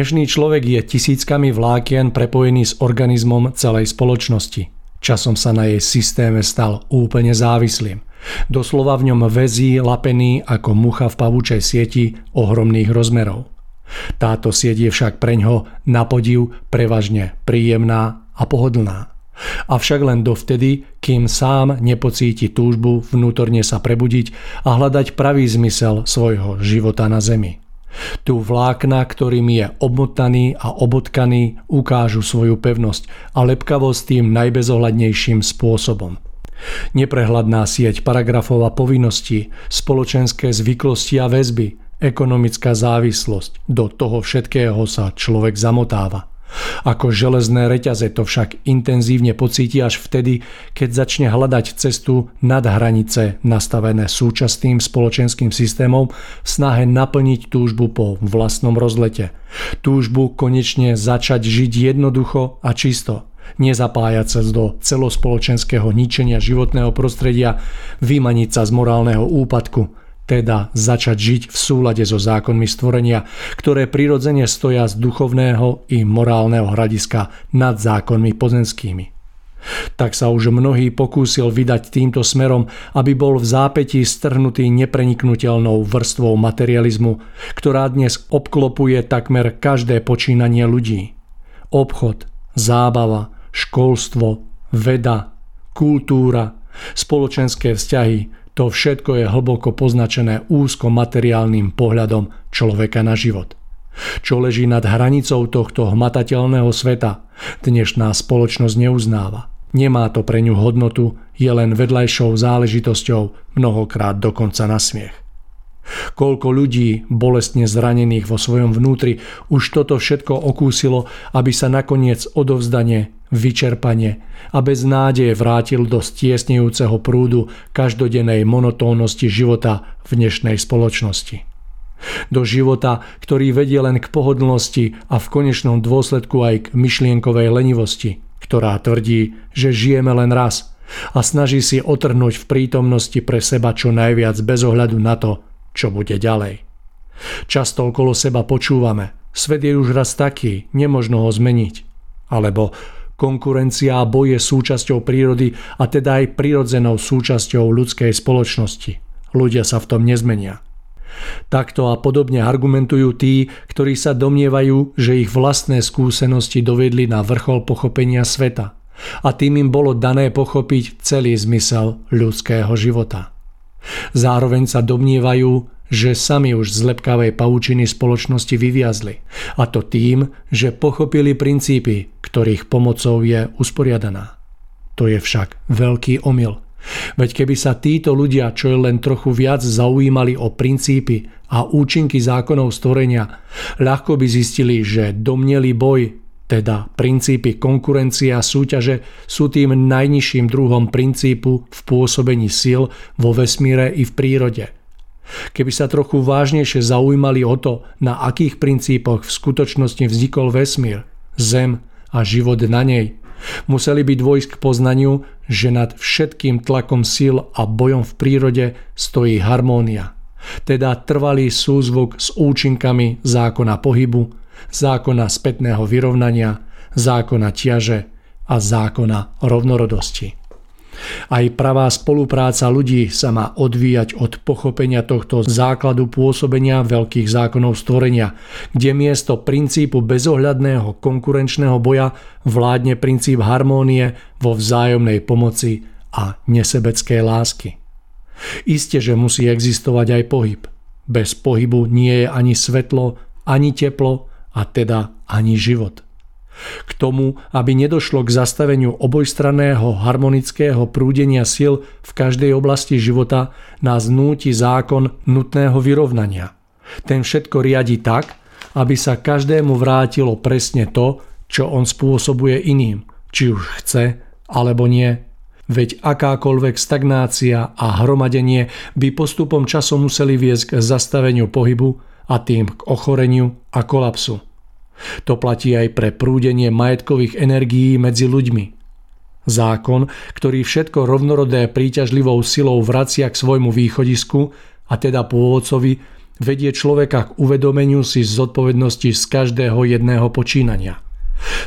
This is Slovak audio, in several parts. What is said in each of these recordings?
Dnešný človek je tisíckami vlákien prepojený s organizmom celej spoločnosti. Časom sa na jej systéme stal úplne závislým. Doslova v ňom väzí lapený ako mucha v pavúčej sieti ohromných rozmerov. Táto sieť je však preňho na podiv prevažne príjemná a pohodlná. Avšak len dovtedy, kým sám nepocíti túžbu vnútorne sa prebudiť a hľadať pravý zmysel svojho života na zemi. Tu vlákna, ktorým je obmotaný a obotkaný, ukážu svoju pevnosť a lepkavosť tým najbezohľadnejším spôsobom. Neprehľadná sieť paragrafov a povinností, spoločenské zvyklosti a väzby, ekonomická závislosť. Do toho všetkého sa človek zamotáva. Ako železné reťaze to však intenzívne pocíti až vtedy, keď začne hľadať cestu nad hranice nastavené súčasným spoločenským systémom v snahe naplniť túžbu po vlastnom rozlete. Túžbu konečne začať žiť jednoducho a čisto, nezapájať sa do celospoločenského ničenia životného prostredia, vymaniť sa z morálneho úpadku, teda začať žiť v súlade so zákonmi stvorenia, ktoré prirodzene stoja z duchovného i morálneho hľadiska nad zákonmi pozemskými. Tak sa už mnohý pokúsil vydať týmto smerom, aby bol v zápätí strhnutý nepreniknutelnou vrstvou materializmu, ktorá dnes obklopuje takmer každé počínanie ľudí. Obchod, zábava, školstvo, veda, kultúra, spoločenské vzťahy, to všetko je hlboko poznačené úzko materiálnym pohľadom človeka na život. Čo leží nad hranicou tohto hmatateľného sveta, dnešná spoločnosť neuznáva. Nemá to pre ňu hodnotu, je len vedľajšou záležitosťou, mnohokrát dokonca na smiech. Koľko ľudí, bolestne zranených vo svojom vnútri, už toto všetko okúsilo, aby sa nakoniec odovzdanie vyčerpanie a bez nádeje vrátil do stiesnejúceho prúdu každodennej monotónnosti života v dnešnej spoločnosti. Do života, ktorý vedie len k pohodlnosti a v konečnom dôsledku aj k myšlienkovej lenivosti, ktorá tvrdí, že žijeme len raz a snaží si otrhnúť v prítomnosti pre seba čo najviac bez ohľadu na to, čo bude ďalej. Často okolo seba počúvame, svet je už raz taký, nemožno ho zmeniť. Alebo Konkurencia a boj je súčasťou prírody a teda aj prirodzenou súčasťou ľudskej spoločnosti. Ľudia sa v tom nezmenia. Takto a podobne argumentujú tí, ktorí sa domnievajú, že ich vlastné skúsenosti dovedli na vrchol pochopenia sveta a tým im bolo dané pochopiť celý zmysel ľudského života. Zároveň sa domnievajú, že sami už z lepkavej paučiny spoločnosti vyviazli. A to tým, že pochopili princípy, ktorých pomocou je usporiadaná. To je však veľký omyl. Veď keby sa títo ľudia čo je len trochu viac zaujímali o princípy a účinky zákonov stvorenia, ľahko by zistili, že domnelý boj, teda princípy konkurencie a súťaže, sú tým najnižším druhom princípu v pôsobení sil vo vesmíre i v prírode – Keby sa trochu vážnejšie zaujímali o to, na akých princípoch v skutočnosti vznikol vesmír, Zem a život na nej, museli by dôjsť k poznaniu, že nad všetkým tlakom síl a bojom v prírode stojí harmónia. Teda trvalý súzvuk s účinkami zákona pohybu, zákona spätného vyrovnania, zákona ťaže a zákona rovnorodosti. Aj pravá spolupráca ľudí sa má odvíjať od pochopenia tohto základu pôsobenia veľkých zákonov stvorenia, kde miesto princípu bezohľadného konkurenčného boja vládne princíp harmónie vo vzájomnej pomoci a nesebeckej lásky. Isté, že musí existovať aj pohyb. Bez pohybu nie je ani svetlo, ani teplo a teda ani život. K tomu, aby nedošlo k zastaveniu obojstranného harmonického prúdenia sil v každej oblasti života, nás núti zákon nutného vyrovnania. Ten všetko riadi tak, aby sa každému vrátilo presne to, čo on spôsobuje iným, či už chce alebo nie. Veď akákoľvek stagnácia a hromadenie by postupom času museli viesť k zastaveniu pohybu a tým k ochoreniu a kolapsu. To platí aj pre prúdenie majetkových energií medzi ľuďmi. Zákon, ktorý všetko rovnorodé príťažlivou silou vracia k svojmu východisku, a teda pôvodcovi, vedie človeka k uvedomeniu si zodpovednosti z každého jedného počínania.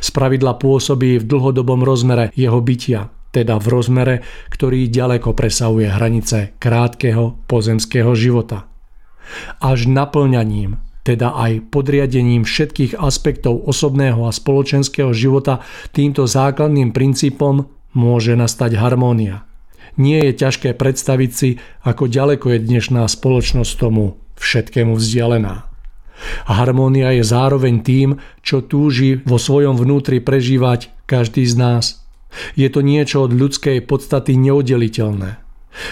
Spravidla pôsobí v dlhodobom rozmere jeho bytia, teda v rozmere, ktorý ďaleko presahuje hranice krátkeho pozemského života. Až naplňaním teda aj podriadením všetkých aspektov osobného a spoločenského života týmto základným princípom môže nastať harmónia. Nie je ťažké predstaviť si, ako ďaleko je dnešná spoločnosť tomu všetkému vzdialená. Harmónia je zároveň tým, čo túži vo svojom vnútri prežívať každý z nás. Je to niečo od ľudskej podstaty neoddeliteľné.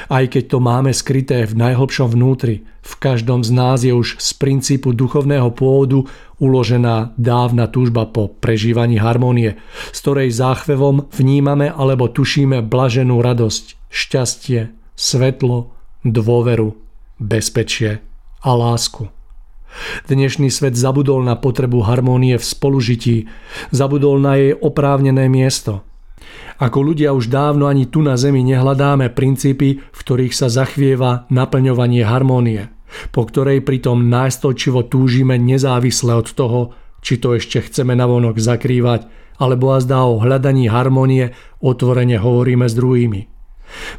Aj keď to máme skryté v najhlbšom vnútri, v každom z nás je už z princípu duchovného pôvodu uložená dávna túžba po prežívaní harmonie, z ktorej záchvevom vnímame alebo tušíme blaženú radosť, šťastie, svetlo, dôveru, bezpečie a lásku. Dnešný svet zabudol na potrebu harmónie v spolužití, zabudol na jej oprávnené miesto. Ako ľudia už dávno ani tu na Zemi nehľadáme princípy, v ktorých sa zachvieva naplňovanie harmónie, po ktorej pritom nástočivo túžime nezávisle od toho, či to ešte chceme navonok zakrývať, alebo azda o hľadaní harmónie otvorene hovoríme s druhými.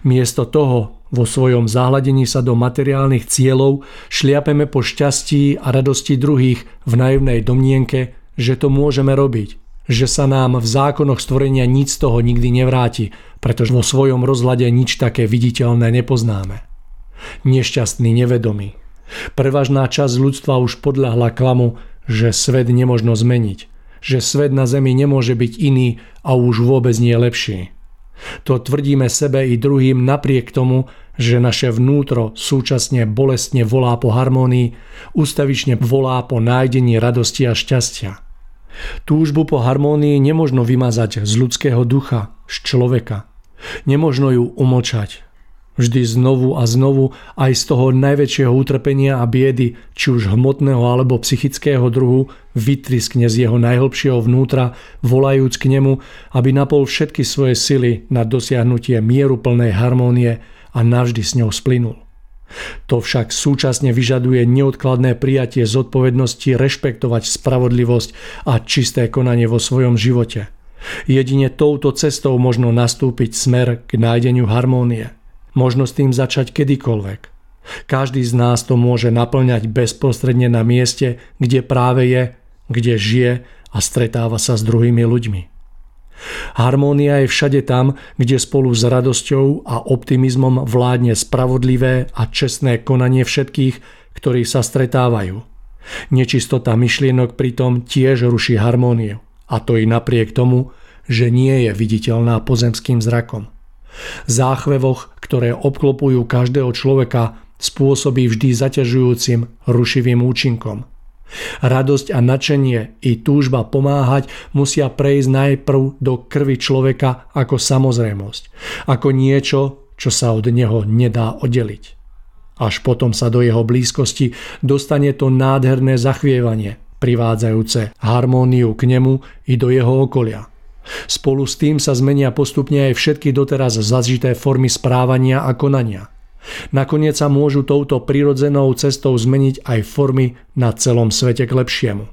Miesto toho vo svojom záhľadení sa do materiálnych cieľov šliapeme po šťastí a radosti druhých v naivnej domnienke, že to môžeme robiť, že sa nám v zákonoch stvorenia nič z toho nikdy nevráti, pretože vo svojom rozhľade nič také viditeľné nepoznáme. Nešťastný nevedomý. Prevažná časť ľudstva už podľahla klamu, že svet nemožno zmeniť, že svet na Zemi nemôže byť iný a už vôbec nie lepší. To tvrdíme sebe i druhým napriek tomu, že naše vnútro súčasne bolestne volá po harmónii, ustavične volá po nájdení radosti a šťastia. Túžbu po harmónii nemožno vymazať z ľudského ducha, z človeka. Nemožno ju umočať. Vždy znovu a znovu aj z toho najväčšieho utrpenia a biedy, či už hmotného alebo psychického druhu, vytriskne z jeho najhlbšieho vnútra, volajúc k nemu, aby napol všetky svoje sily na dosiahnutie mieru plnej harmónie a navždy s ňou splynul. To však súčasne vyžaduje neodkladné prijatie zodpovednosti rešpektovať spravodlivosť a čisté konanie vo svojom živote. Jedine touto cestou možno nastúpiť smer k nájdeniu harmónie. Možno s tým začať kedykoľvek. Každý z nás to môže naplňať bezprostredne na mieste, kde práve je, kde žije a stretáva sa s druhými ľuďmi. Harmónia je všade tam, kde spolu s radosťou a optimizmom vládne spravodlivé a čestné konanie všetkých, ktorí sa stretávajú. Nečistota myšlienok pritom tiež ruší harmóniu. A to i napriek tomu, že nie je viditeľná pozemským zrakom. Záchvevoch, ktoré obklopujú každého človeka, spôsobí vždy zaťažujúcim, rušivým účinkom – Radosť a nadšenie i túžba pomáhať musia prejsť najprv do krvi človeka ako samozrejmosť, ako niečo, čo sa od neho nedá oddeliť. Až potom sa do jeho blízkosti dostane to nádherné zachvievanie, privádzajúce harmóniu k nemu i do jeho okolia. Spolu s tým sa zmenia postupne aj všetky doteraz zažité formy správania a konania – Nakoniec sa môžu touto prirodzenou cestou zmeniť aj formy na celom svete k lepšiemu.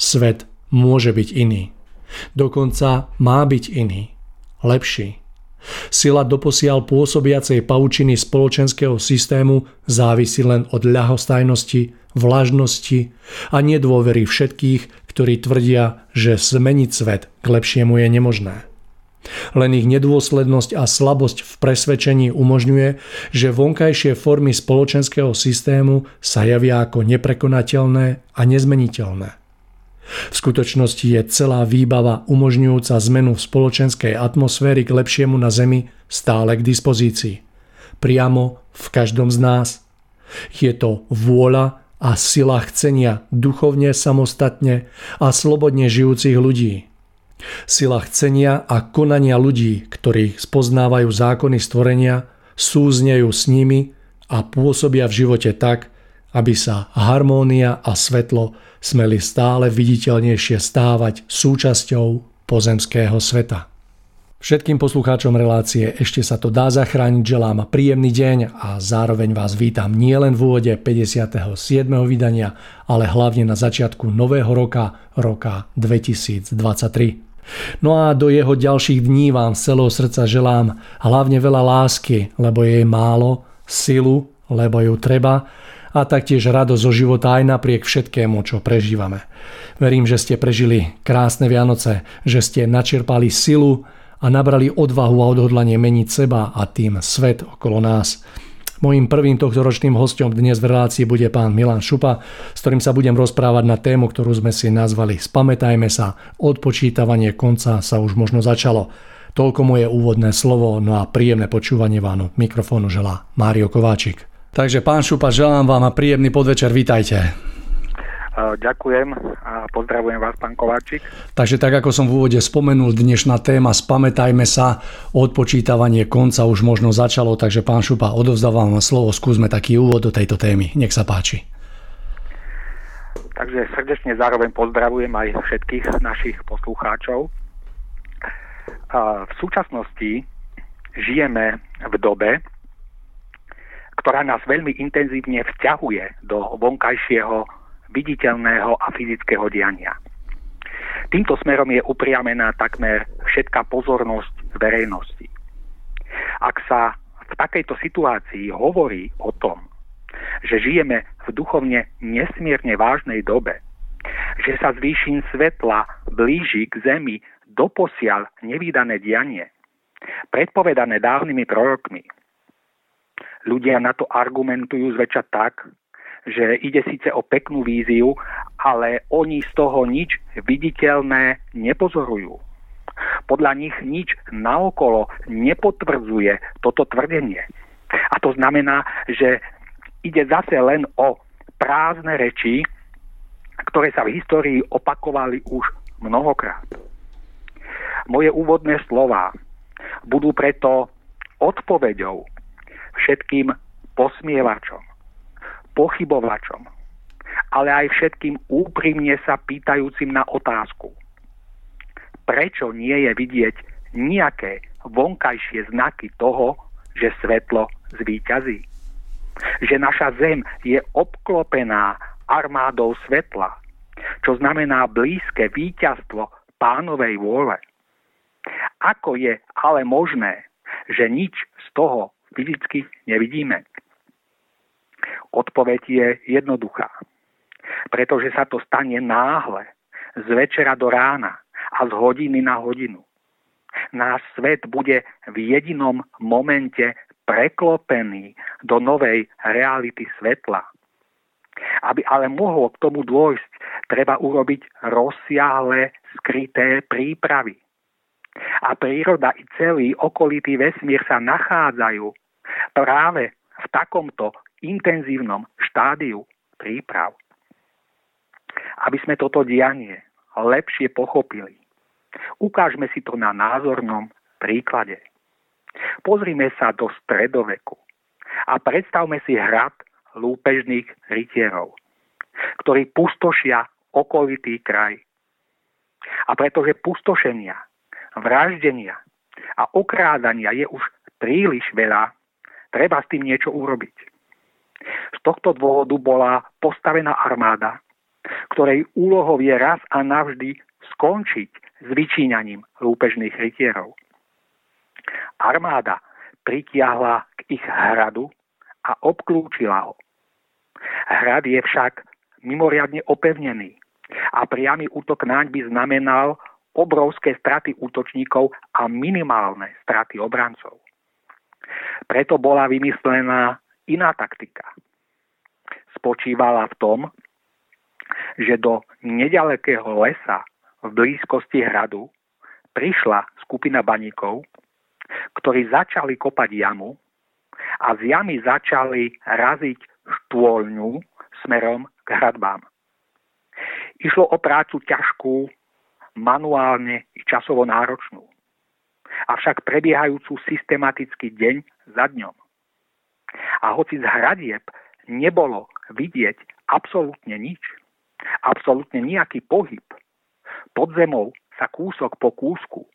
Svet môže byť iný. Dokonca má byť iný. Lepší. Sila doposiaľ pôsobiacej paučiny spoločenského systému závisí len od ľahostajnosti, vlažnosti a nedôvery všetkých, ktorí tvrdia, že zmeniť svet k lepšiemu je nemožné. Len ich nedôslednosť a slabosť v presvedčení umožňuje, že vonkajšie formy spoločenského systému sa javia ako neprekonateľné a nezmeniteľné. V skutočnosti je celá výbava umožňujúca zmenu v spoločenskej atmosféry k lepšiemu na Zemi stále k dispozícii. Priamo v každom z nás. Je to vôľa a sila chcenia duchovne samostatne a slobodne žijúcich ľudí – Sila chcenia a konania ľudí, ktorí spoznávajú zákony stvorenia, súznejú s nimi a pôsobia v živote tak, aby sa harmónia a svetlo smeli stále viditeľnejšie stávať súčasťou pozemského sveta. Všetkým poslucháčom relácie ešte sa to dá zachrániť, želám príjemný deň a zároveň vás vítam nielen v úvode 57. vydania, ale hlavne na začiatku nového roka, roka 2023. No a do jeho ďalších dní vám z celého srdca želám hlavne veľa lásky, lebo jej málo, silu, lebo ju treba a taktiež radosť zo života aj napriek všetkému, čo prežívame. Verím, že ste prežili krásne Vianoce, že ste načerpali silu a nabrali odvahu a odhodlanie meniť seba a tým svet okolo nás. Mojím prvým tohtoročným hostom dnes v relácii bude pán Milan Šupa, s ktorým sa budem rozprávať na tému, ktorú sme si nazvali Spamätajme sa, odpočítavanie konca sa už možno začalo. Toľko moje úvodné slovo, no a príjemné počúvanie vám mikrofónu želá Mário Kováčik. Takže pán Šupa, želám vám a príjemný podvečer, vítajte. Ďakujem a pozdravujem vás, pán Kováčik. Takže tak, ako som v úvode spomenul, dnešná téma Spamätajme sa, odpočítavanie konca už možno začalo, takže pán Šupa, odovzdávam vám slovo, skúsme taký úvod do tejto témy. Nech sa páči. Takže srdečne zároveň pozdravujem aj všetkých našich poslucháčov. V súčasnosti žijeme v dobe, ktorá nás veľmi intenzívne vťahuje do vonkajšieho viditeľného a fyzického diania. Týmto smerom je upriamená takmer všetká pozornosť verejnosti. Ak sa v takejto situácii hovorí o tom, že žijeme v duchovne nesmierne vážnej dobe, že sa zvýšin svetla blíži k zemi doposiaľ nevýdané dianie, predpovedané dávnymi prorokmi. Ľudia na to argumentujú zväčša tak, že ide síce o peknú víziu, ale oni z toho nič viditeľné nepozorujú. Podľa nich nič naokolo nepotvrdzuje toto tvrdenie. A to znamená, že ide zase len o prázdne reči, ktoré sa v histórii opakovali už mnohokrát. Moje úvodné slova budú preto odpoveďou všetkým posmievačom, pochybovačom, ale aj všetkým úprimne sa pýtajúcim na otázku. Prečo nie je vidieť nejaké vonkajšie znaky toho, že svetlo zvíťazí? Že naša zem je obklopená armádou svetla, čo znamená blízke víťazstvo pánovej vôle. Ako je ale možné, že nič z toho fyzicky nevidíme? Odpoveď je jednoduchá. Pretože sa to stane náhle, z večera do rána a z hodiny na hodinu. Náš svet bude v jedinom momente preklopený do novej reality svetla. Aby ale mohlo k tomu dôjsť, treba urobiť rozsiahle, skryté prípravy. A príroda i celý okolitý vesmír sa nachádzajú práve v takomto intenzívnom štádiu príprav. Aby sme toto dianie lepšie pochopili, ukážme si to na názornom príklade. Pozrime sa do stredoveku a predstavme si hrad lúpežných rytierov, ktorí pustošia okolitý kraj. A pretože pustošenia, vraždenia a okrádania je už príliš veľa, treba s tým niečo urobiť. Z tohto dôvodu bola postavená armáda, ktorej úlohou je raz a navždy skončiť s vyčíňaním lúpežných rytierov. Armáda pritiahla k ich hradu a obklúčila ho. Hrad je však mimoriadne opevnený a priamy útok naň by znamenal obrovské straty útočníkov a minimálne straty obrancov. Preto bola vymyslená iná taktika. Spočívala v tom, že do nedalekého lesa v blízkosti hradu prišla skupina baníkov, ktorí začali kopať jamu a z jamy začali raziť štôlňu smerom k hradbám. Išlo o prácu ťažkú, manuálne i časovo náročnú, avšak prebiehajúcu systematicky deň za dňom. A hoci z hradieb nebolo vidieť absolútne nič, absolútne nejaký pohyb, pod zemou sa kúsok po kúsku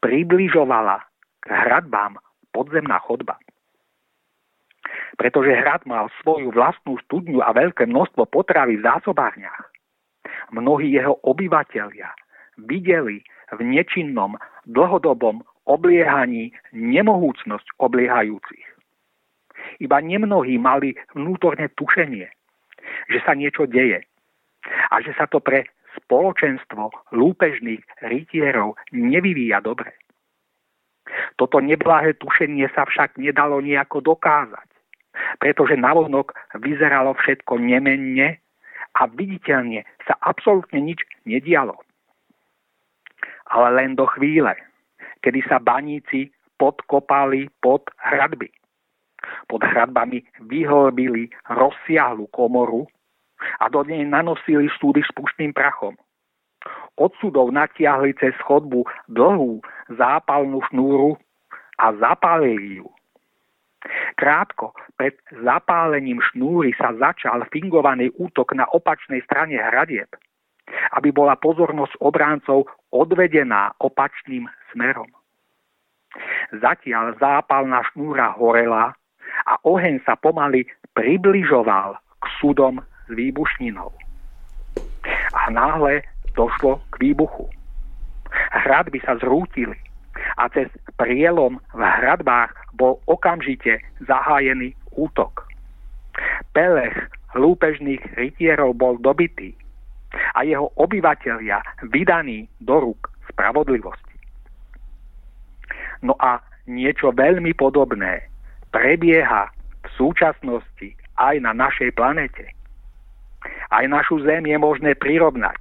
približovala k hradbám podzemná chodba. Pretože hrad mal svoju vlastnú studňu a veľké množstvo potravy v zásobárniach, mnohí jeho obyvatelia videli v nečinnom, dlhodobom obliehaní nemohúcnosť obliehajúcich. Iba nemnohí mali vnútorné tušenie, že sa niečo deje a že sa to pre spoločenstvo lúpežných rytierov nevyvíja dobre. Toto neblahé tušenie sa však nedalo nejako dokázať, pretože navonok vyzeralo všetko nemenne a viditeľne sa absolútne nič nedialo. Ale len do chvíle, kedy sa baníci podkopali pod hradby. Pod hradbami vyhlbili rozsiahlu komoru a do nej nanosili súdy s puštným prachom. Odsudov natiahli cez chodbu dlhú zápalnú šnúru a zapálili ju. Krátko pred zapálením šnúry sa začal fingovaný útok na opačnej strane hradieb, aby bola pozornosť obráncov odvedená opačným smerom. Zatiaľ zápalná šnúra horela a oheň sa pomaly približoval k súdom s výbušninou. A náhle došlo k výbuchu. Hradby sa zrútili a cez prielom v hradbách bol okamžite zahájený útok. Pelech lúpežných rytierov bol dobitý a jeho obyvatelia vydaní do rúk spravodlivosti. No a niečo veľmi podobné prebieha v súčasnosti aj na našej planete. Aj našu zem je možné prirovnať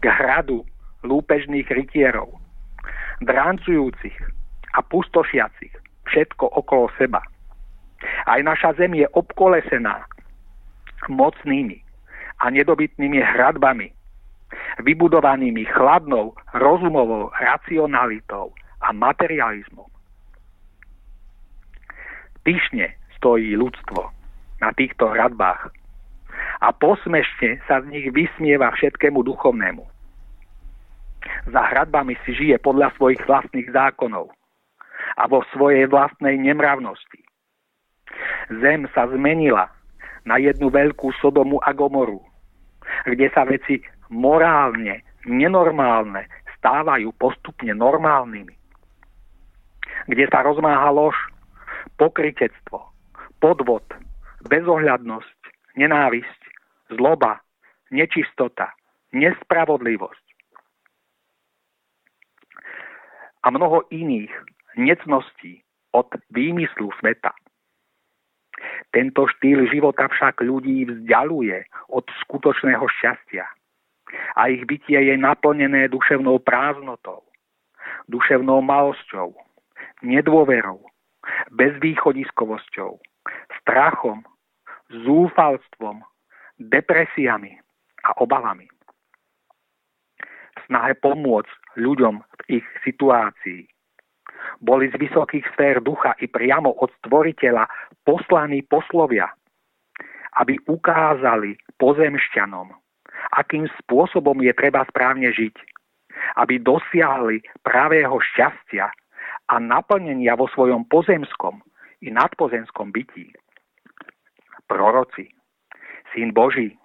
k hradu lúpežných rytierov, drancujúcich a pustošiacich všetko okolo seba. Aj naša zem je obkolesená mocnými a nedobytnými hradbami, vybudovanými chladnou, rozumovou racionalitou a materializmom. Pyšne stojí ľudstvo na týchto hradbách a posmešne sa z nich vysmieva všetkému duchovnému. Za hradbami si žije podľa svojich vlastných zákonov a vo svojej vlastnej nemravnosti. Zem sa zmenila na jednu veľkú Sodomu a Gomoru, kde sa veci morálne, nenormálne stávajú postupne normálnymi. Kde sa rozmáha lož, pokritectvo, podvod, bezohľadnosť, nenávisť, zloba, nečistota, nespravodlivosť a mnoho iných necností od výmyslu sveta. Tento štýl života však ľudí vzdialuje od skutočného šťastia a ich bytie je naplnené duševnou prázdnotou, duševnou malosťou, nedôverou, bezvýchodiskovosťou, strachom, zúfalstvom, depresiami a obavami. V snahe pomôcť ľuďom v ich situácii boli z vysokých sfér ducha i priamo od stvoriteľa poslaní poslovia, aby ukázali pozemšťanom, akým spôsobom je treba správne žiť, aby dosiahli pravého šťastia a naplnenia vo svojom pozemskom i nadpozemskom bytí. Proroci, syn Boží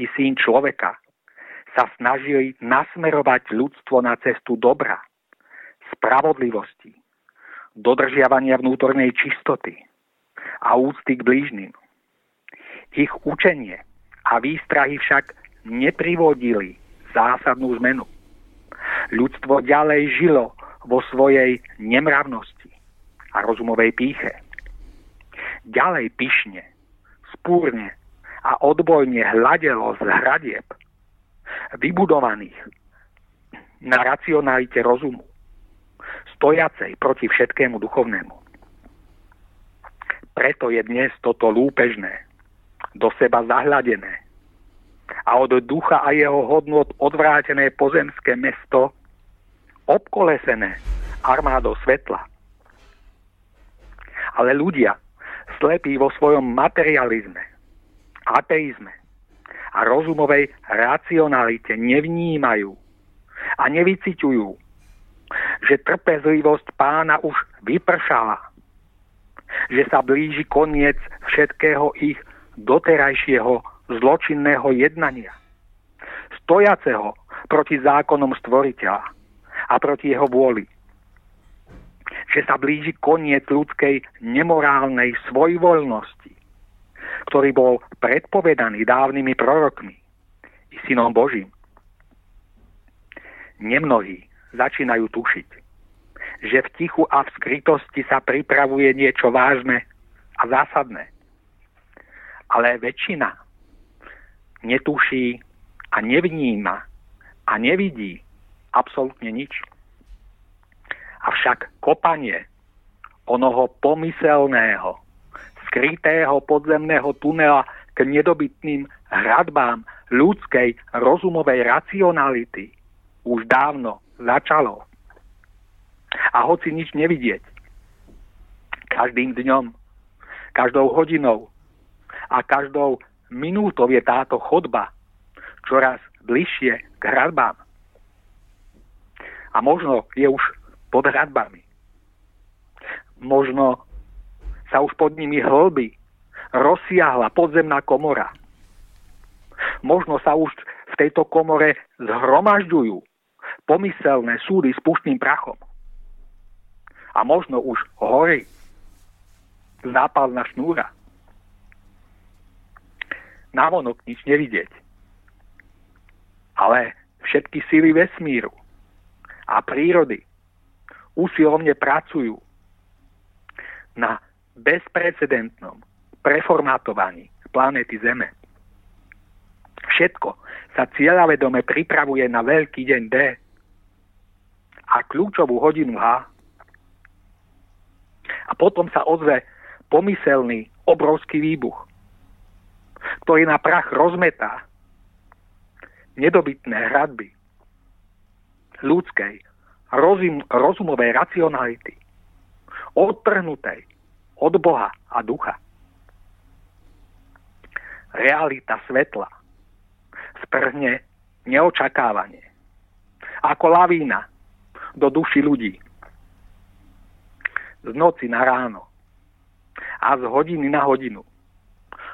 i syn človeka sa snažili nasmerovať ľudstvo na cestu dobra, spravodlivosti, dodržiavania vnútornej čistoty a úcty k blížnym. Ich učenie a výstrahy však neprivodili zásadnú zmenu. Ľudstvo ďalej žilo vo svojej nemravnosti a rozumovej píche. Ďalej pyšne, spúrne a odbojne hľadelo z hradieb, vybudovaných na racionalite rozumu stojacej proti všetkému duchovnému. Preto je dnes toto lúpežné, do seba zahľadené a od ducha a jeho hodnot odvrátené pozemské mesto obkolesené armádou svetla. Ale ľudia, slepí vo svojom materializme, ateizme a rozumovej racionalite nevnímajú a nevyciťujú že trpezlivosť pána už vypršala, že sa blíži koniec všetkého ich doterajšieho zločinného jednania, stojaceho proti zákonom stvoriteľa a proti jeho vôli. Že sa blíži koniec ľudskej nemorálnej svojvoľnosti, ktorý bol predpovedaný dávnymi prorokmi i synom Božím. Nemnohí začínajú tušiť, že v tichu a v skrytosti sa pripravuje niečo vážne a zásadné. Ale väčšina netuší a nevníma a nevidí absolútne nič. Avšak kopanie onoho pomyselného, skrytého podzemného tunela k nedobytným hradbám ľudskej rozumovej racionality už dávno začalo. A hoci nič nevidieť, každým dňom, každou hodinou a každou minútou je táto chodba čoraz bližšie k hradbám. A možno je už pod hradbami. Možno sa už pod nimi hlby rozsiahla podzemná komora. Možno sa už v tejto komore zhromažďujú pomyselné súdy s puštným prachom. A možno už horí zápalná šnúra. Navonok nič nevidieť. Ale všetky síly vesmíru a prírody usilovne pracujú na bezprecedentnom preformátovaní planéty Zeme. Všetko sa cieľavedome pripravuje na veľký deň D a kľúčovú hodinu H. A potom sa ozve pomyselný obrovský výbuch, ktorý na prach rozmetá nedobytné hradby ľudskej rozum, rozumovej racionality, odtrhnutej od Boha a ducha. Realita svetla sprhne neočakávanie ako lavína do duši ľudí. Z noci na ráno a z hodiny na hodinu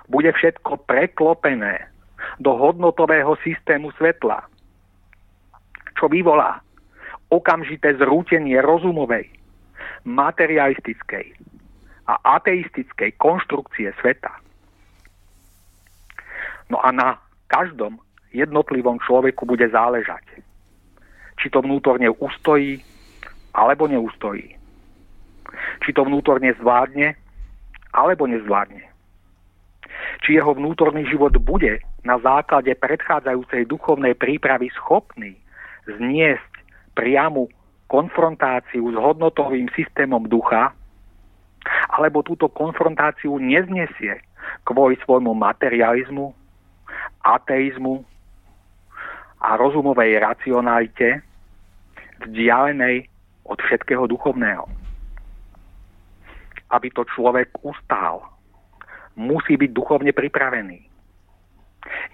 bude všetko preklopené do hodnotového systému svetla, čo vyvolá okamžité zrútenie rozumovej, materialistickej a ateistickej konštrukcie sveta. No a na každom jednotlivom človeku bude záležať, či to vnútorne ustojí alebo neustojí. Či to vnútorne zvládne alebo nezvládne. Či jeho vnútorný život bude na základe predchádzajúcej duchovnej prípravy schopný zniesť priamu konfrontáciu s hodnotovým systémom ducha, alebo túto konfrontáciu neznesie kvôli svojmu materializmu, ateizmu a rozumovej racionalite vzdialenej od všetkého duchovného. Aby to človek ustál, musí byť duchovne pripravený.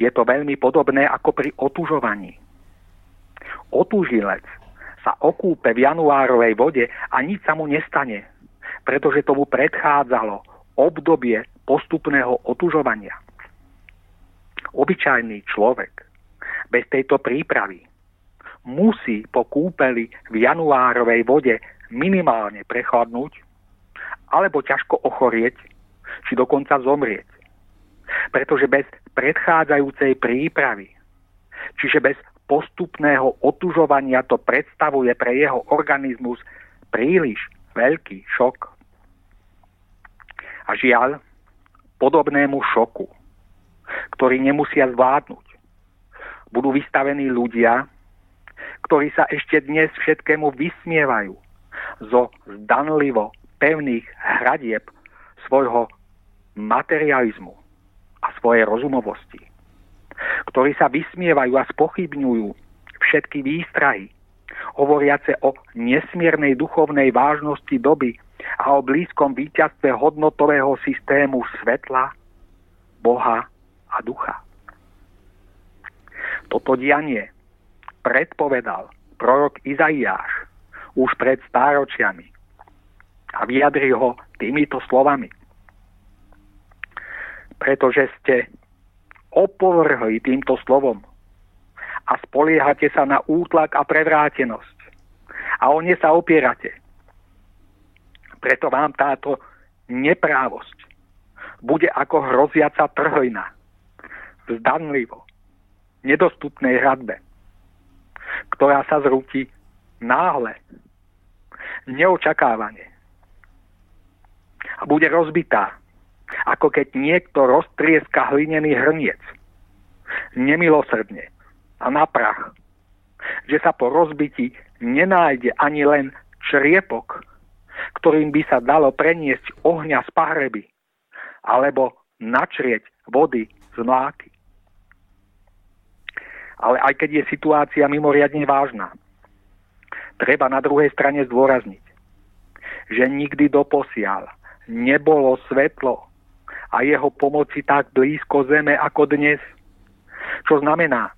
Je to veľmi podobné ako pri otužovaní. Otúžilec sa okúpe v januárovej vode a nič sa mu nestane, pretože tomu predchádzalo obdobie postupného otužovania. Obyčajný človek bez tejto prípravy musí po kúpeli v januárovej vode minimálne prechladnúť alebo ťažko ochorieť či dokonca zomrieť. Pretože bez predchádzajúcej prípravy, čiže bez postupného otužovania to predstavuje pre jeho organizmus príliš veľký šok. A žiaľ, podobnému šoku, ktorý nemusia zvládnuť, budú vystavení ľudia, ktorí sa ešte dnes všetkému vysmievajú zo zdanlivo pevných hradieb svojho materializmu a svojej rozumovosti ktorí sa vysmievajú a spochybňujú všetky výstrahy, hovoriace o nesmiernej duchovnej vážnosti doby a o blízkom víťazstve hodnotového systému svetla, Boha a ducha. Toto dianie predpovedal prorok Izaiáš už pred stáročiami a vyjadri ho týmito slovami. Pretože ste opovrhli týmto slovom a spoliehate sa na útlak a prevrátenosť. A o ne sa opierate. Preto vám táto neprávosť bude ako hroziaca trhlina v zdanlivo nedostupnej hradbe, ktorá sa zrúti náhle, neočakávane a bude rozbitá ako keď niekto roztrieska hlinený hrniec. Nemilosrdne a na prach. Že sa po rozbití nenájde ani len čriepok, ktorým by sa dalo preniesť ohňa z pahreby, alebo načrieť vody z mláky. Ale aj keď je situácia mimoriadne vážna, treba na druhej strane zdôrazniť, že nikdy doposiaľ nebolo svetlo a jeho pomoci tak blízko zeme ako dnes. Čo znamená,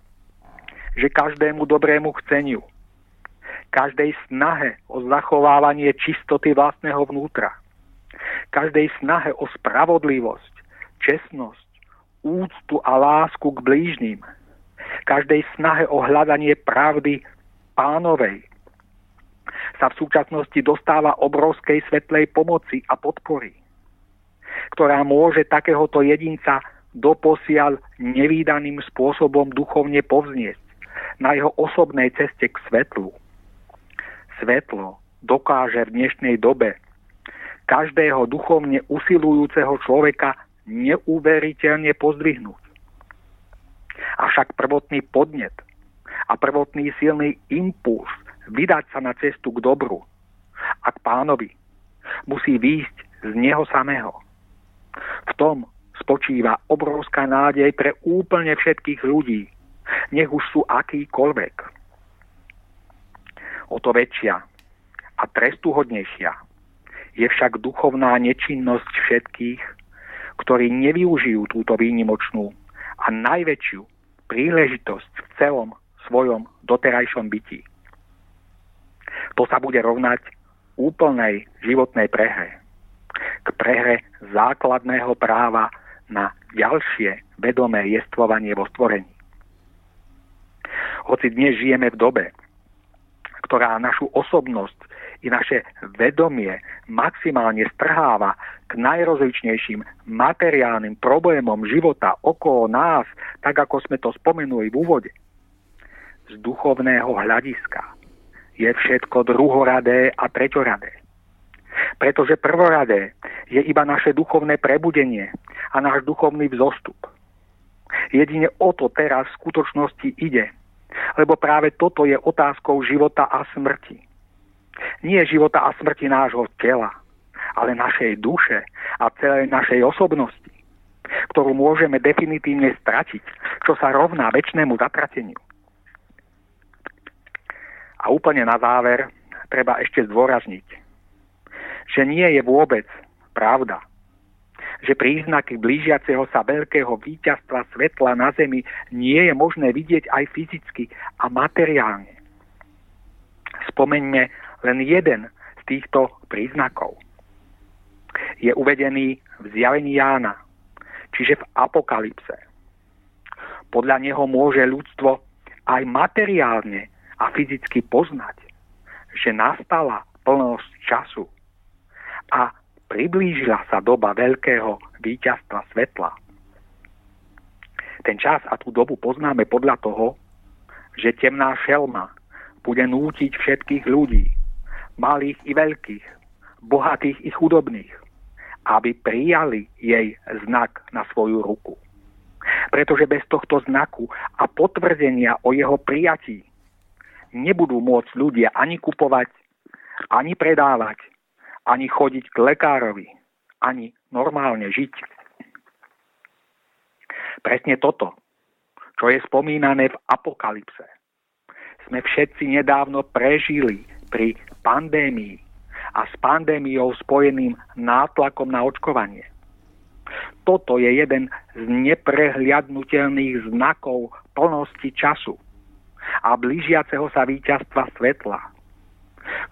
že každému dobrému chceniu, každej snahe o zachovávanie čistoty vlastného vnútra, každej snahe o spravodlivosť, čestnosť, úctu a lásku k blížnym, každej snahe o hľadanie pravdy pánovej, sa v súčasnosti dostáva obrovskej svetlej pomoci a podpory, ktorá môže takéhoto jedinca doposiaľ nevýdaným spôsobom duchovne povzniesť na jeho osobnej ceste k svetlu. Svetlo dokáže v dnešnej dobe každého duchovne usilujúceho človeka neuveriteľne pozdvihnúť. Avšak prvotný podnet a prvotný silný impuls vydať sa na cestu k dobru a k pánovi musí výjsť z neho samého. V tom spočíva obrovská nádej pre úplne všetkých ľudí, nech už sú akýkoľvek. O to väčšia a trestuhodnejšia je však duchovná nečinnosť všetkých, ktorí nevyužijú túto výnimočnú a najväčšiu príležitosť v celom svojom doterajšom byti. To sa bude rovnať úplnej životnej prehre. K prehre základného práva na ďalšie vedomé jestvovanie vo stvorení. Hoci dnes žijeme v dobe, ktorá našu osobnosť i naše vedomie maximálne strháva k najrozličnejším materiálnym problémom života okolo nás, tak ako sme to spomenuli v úvode. Z duchovného hľadiska je všetko druhoradé a treťoradé. Pretože prvoradé je iba naše duchovné prebudenie a náš duchovný vzostup. Jedine o to teraz v skutočnosti ide, lebo práve toto je otázkou života a smrti nie života a smrti nášho tela, ale našej duše a celej našej osobnosti, ktorú môžeme definitívne stratiť, čo sa rovná väčšnému zatrateniu. A úplne na záver treba ešte zdôrazniť, že nie je vôbec pravda, že príznaky blížiaceho sa veľkého víťazstva svetla na Zemi nie je možné vidieť aj fyzicky a materiálne. Spomeňme len jeden z týchto príznakov je uvedený v zjavení Jána, čiže v apokalypse. Podľa neho môže ľudstvo aj materiálne a fyzicky poznať, že nastala plnosť času a priblížila sa doba veľkého víťazstva svetla. Ten čas a tú dobu poznáme podľa toho, že temná šelma bude nútiť všetkých ľudí, malých i veľkých, bohatých i chudobných, aby prijali jej znak na svoju ruku. Pretože bez tohto znaku a potvrdenia o jeho prijatí nebudú môcť ľudia ani kupovať, ani predávať, ani chodiť k lekárovi, ani normálne žiť. Presne toto, čo je spomínané v apokalypse, sme všetci nedávno prežili pri pandémii a s pandémiou spojeným nátlakom na očkovanie. Toto je jeden z neprehliadnutelných znakov plnosti času a blížiaceho sa víťazstva svetla,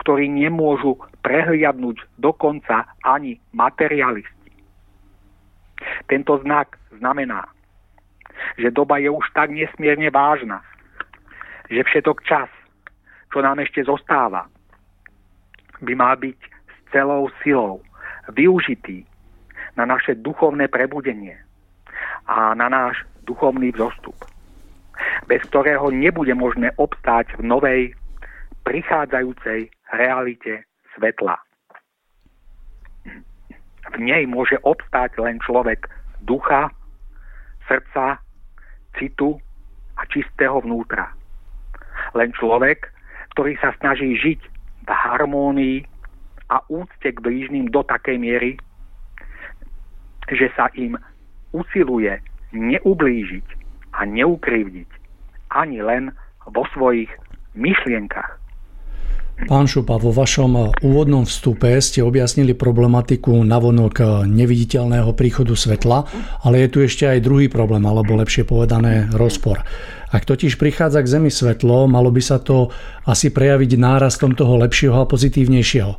ktorý nemôžu prehliadnúť dokonca ani materialisti. Tento znak znamená, že doba je už tak nesmierne vážna, že všetok čas, čo nám ešte zostáva, by mal byť s celou silou využitý na naše duchovné prebudenie a na náš duchovný vzostup, bez ktorého nebude možné obstáť v novej, prichádzajúcej realite svetla. V nej môže obstáť len človek ducha, srdca, citu a čistého vnútra len človek, ktorý sa snaží žiť v harmónii a úcte k blížnym do takej miery, že sa im usiluje neublížiť a neukrivdiť ani len vo svojich myšlienkach. Pán Šupa, vo vašom úvodnom vstupe ste objasnili problematiku navonok neviditeľného príchodu svetla, ale je tu ešte aj druhý problém, alebo lepšie povedané rozpor. Ak totiž prichádza k Zemi svetlo, malo by sa to asi prejaviť nárastom toho lepšieho a pozitívnejšieho.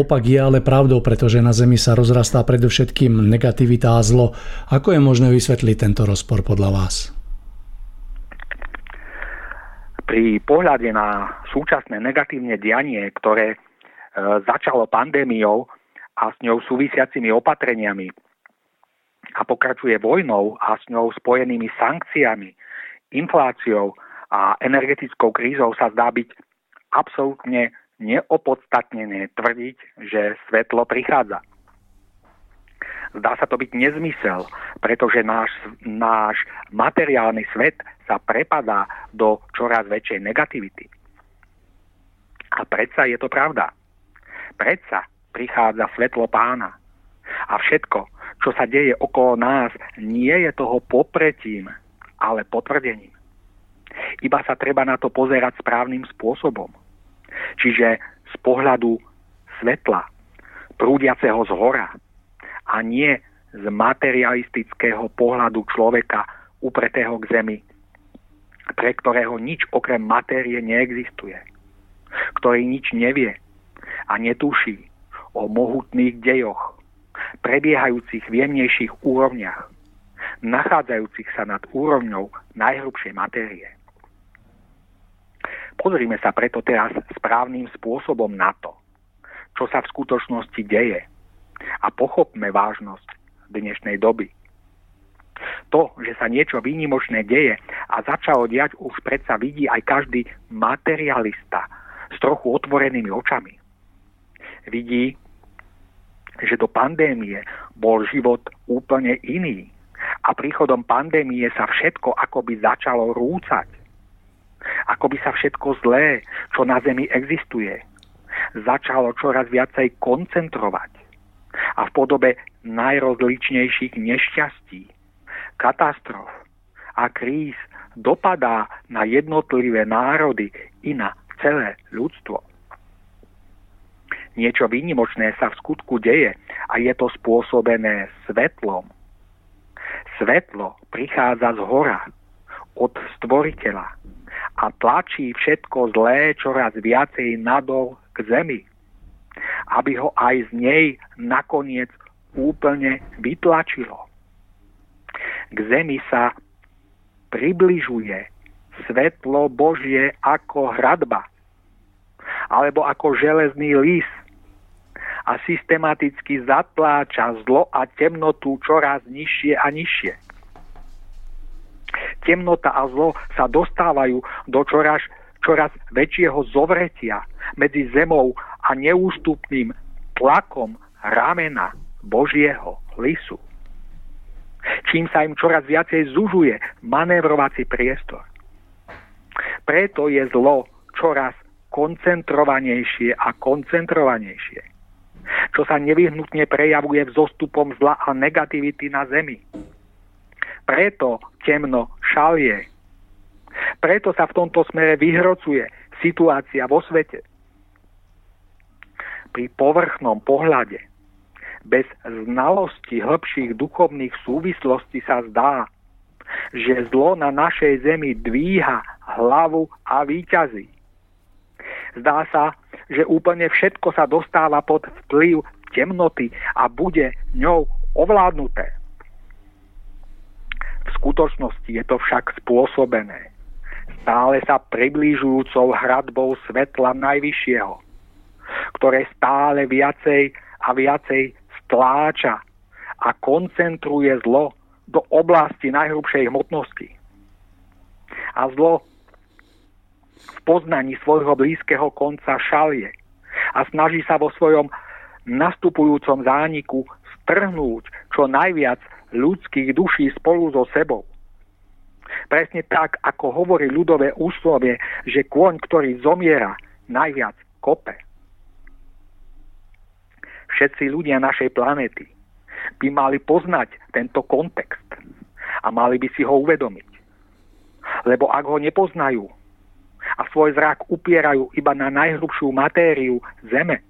Opak je ale pravdou, pretože na Zemi sa rozrastá predovšetkým negativita a zlo. Ako je možné vysvetliť tento rozpor podľa vás? Pri pohľade na súčasné negatívne dianie, ktoré e, začalo pandémiou a s ňou súvisiacimi opatreniami a pokračuje vojnou a s ňou spojenými sankciami, infláciou a energetickou krízou sa zdá byť absolútne neopodstatnené tvrdiť, že svetlo prichádza. Zdá sa to byť nezmysel, pretože náš, náš materiálny svet sa prepadá do čoraz väčšej negativity. A predsa je to pravda. Predsa prichádza svetlo pána. A všetko, čo sa deje okolo nás, nie je toho popretím, ale potvrdením. Iba sa treba na to pozerať správnym spôsobom. Čiže z pohľadu svetla, prúdiaceho z hora, a nie z materialistického pohľadu človeka upretého k zemi, pre ktorého nič okrem matérie neexistuje, ktorý nič nevie a netuší o mohutných dejoch, prebiehajúcich v jemnejších úrovniach, nachádzajúcich sa nad úrovňou najhrubšej matérie. Pozrime sa preto teraz správnym spôsobom na to, čo sa v skutočnosti deje a pochopme vážnosť dnešnej doby. To, že sa niečo výnimočné deje a začalo diať už predsa vidí aj každý materialista s trochu otvorenými očami. Vidí, že do pandémie bol život úplne iný a príchodom pandémie sa všetko akoby začalo rúcať. Ako by sa všetko zlé, čo na Zemi existuje, začalo čoraz viacej koncentrovať a v podobe najrozličnejších nešťastí, katastrof a kríz dopadá na jednotlivé národy i na celé ľudstvo. Niečo výnimočné sa v skutku deje a je to spôsobené svetlom. Svetlo prichádza z hora, od stvoriteľa a tlačí všetko zlé čoraz viacej nadol k zemi aby ho aj z nej nakoniec úplne vytlačilo. K zemi sa približuje svetlo Božie ako hradba alebo ako železný lis a systematicky zatláča zlo a temnotu čoraz nižšie a nižšie. Temnota a zlo sa dostávajú do čoraz, čoraz väčšieho zovretia medzi zemou a neústupným tlakom ramena Božieho lisu. Čím sa im čoraz viacej zužuje manévrovací priestor. Preto je zlo čoraz koncentrovanejšie a koncentrovanejšie, čo sa nevyhnutne prejavuje vzostupom zla a negativity na Zemi. Preto temno šalie. Preto sa v tomto smere vyhrocuje situácia vo svete pri povrchnom pohľade, bez znalosti hĺbších duchovných súvislostí sa zdá, že zlo na našej zemi dvíha hlavu a výťazí. Zdá sa, že úplne všetko sa dostáva pod vplyv temnoty a bude ňou ovládnuté. V skutočnosti je to však spôsobené stále sa priblížujúcou hradbou svetla Najvyššieho – ktoré stále viacej a viacej stláča a koncentruje zlo do oblasti najhrubšej hmotnosti. A zlo v poznaní svojho blízkeho konca šalie a snaží sa vo svojom nastupujúcom zániku strhnúť čo najviac ľudských duší spolu so sebou. Presne tak, ako hovorí ľudové úslovie, že kôň, ktorý zomiera, najviac kope. Všetci ľudia našej planéty by mali poznať tento kontext a mali by si ho uvedomiť. Lebo ak ho nepoznajú a svoj zrak upierajú iba na najhrubšiu matériu Zeme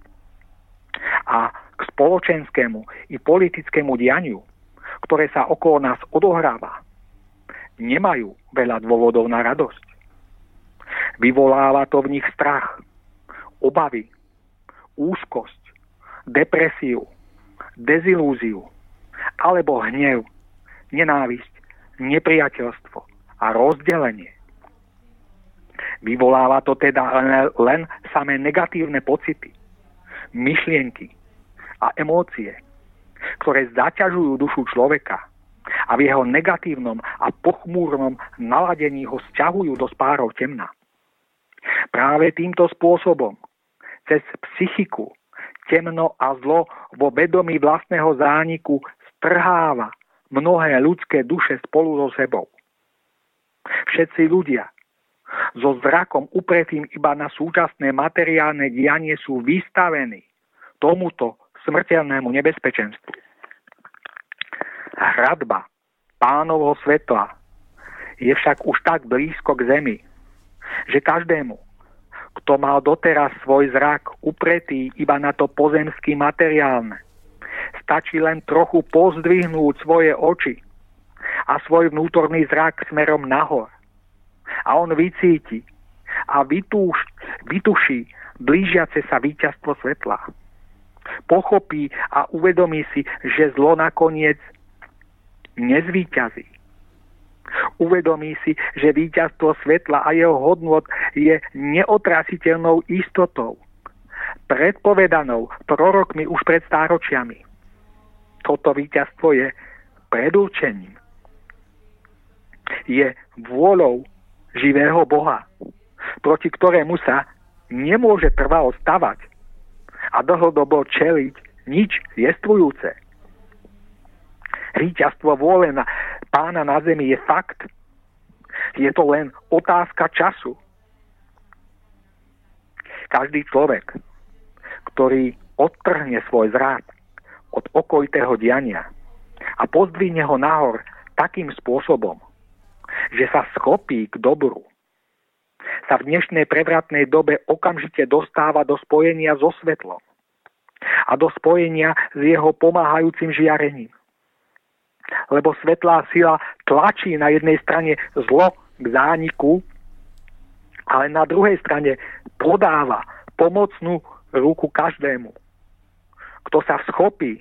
a k spoločenskému i politickému dianiu, ktoré sa okolo nás odohráva, nemajú veľa dôvodov na radosť. Vyvoláva to v nich strach, obavy, úzkosť, depresiu, dezilúziu, alebo hnev, nenávisť, nepriateľstvo a rozdelenie. Vyvoláva to teda len samé negatívne pocity, myšlienky a emócie, ktoré zaťažujú dušu človeka a v jeho negatívnom a pochmúrnom naladení ho sťahujú do spárov temna. Práve týmto spôsobom, cez psychiku, temno a zlo vo vedomí vlastného zániku strháva mnohé ľudské duše spolu so sebou. Všetci ľudia so zrakom upretým iba na súčasné materiálne dianie sú vystavení tomuto smrteľnému nebezpečenstvu. Hradba pánovho svetla je však už tak blízko k zemi, že každému, kto mal doteraz svoj zrak upretý iba na to pozemský materiálne, stačí len trochu pozdvihnúť svoje oči a svoj vnútorný zrak smerom nahor. A on vycíti a vytúš, vytuší blížiace sa víťazstvo svetla. Pochopí a uvedomí si, že zlo nakoniec nezvíťazí. Uvedomí si, že víťazstvo svetla a jeho hodnot je neotrasiteľnou istotou, predpovedanou prorokmi už pred stáročiami. Toto víťazstvo je predurčením. Je vôľou živého Boha, proti ktorému sa nemôže trvalo stavať a dlhodobo čeliť nič jestvujúce. Víťazstvo vôle na pána na zemi je fakt. Je to len otázka času. Každý človek, ktorý odtrhne svoj zrát od okolitého diania a pozdvihne ho nahor takým spôsobom, že sa schopí k dobru, sa v dnešnej prevratnej dobe okamžite dostáva do spojenia so svetlom a do spojenia s jeho pomáhajúcim žiarením lebo svetlá sila tlačí na jednej strane zlo k zániku, ale na druhej strane podáva pomocnú ruku každému, kto sa schopí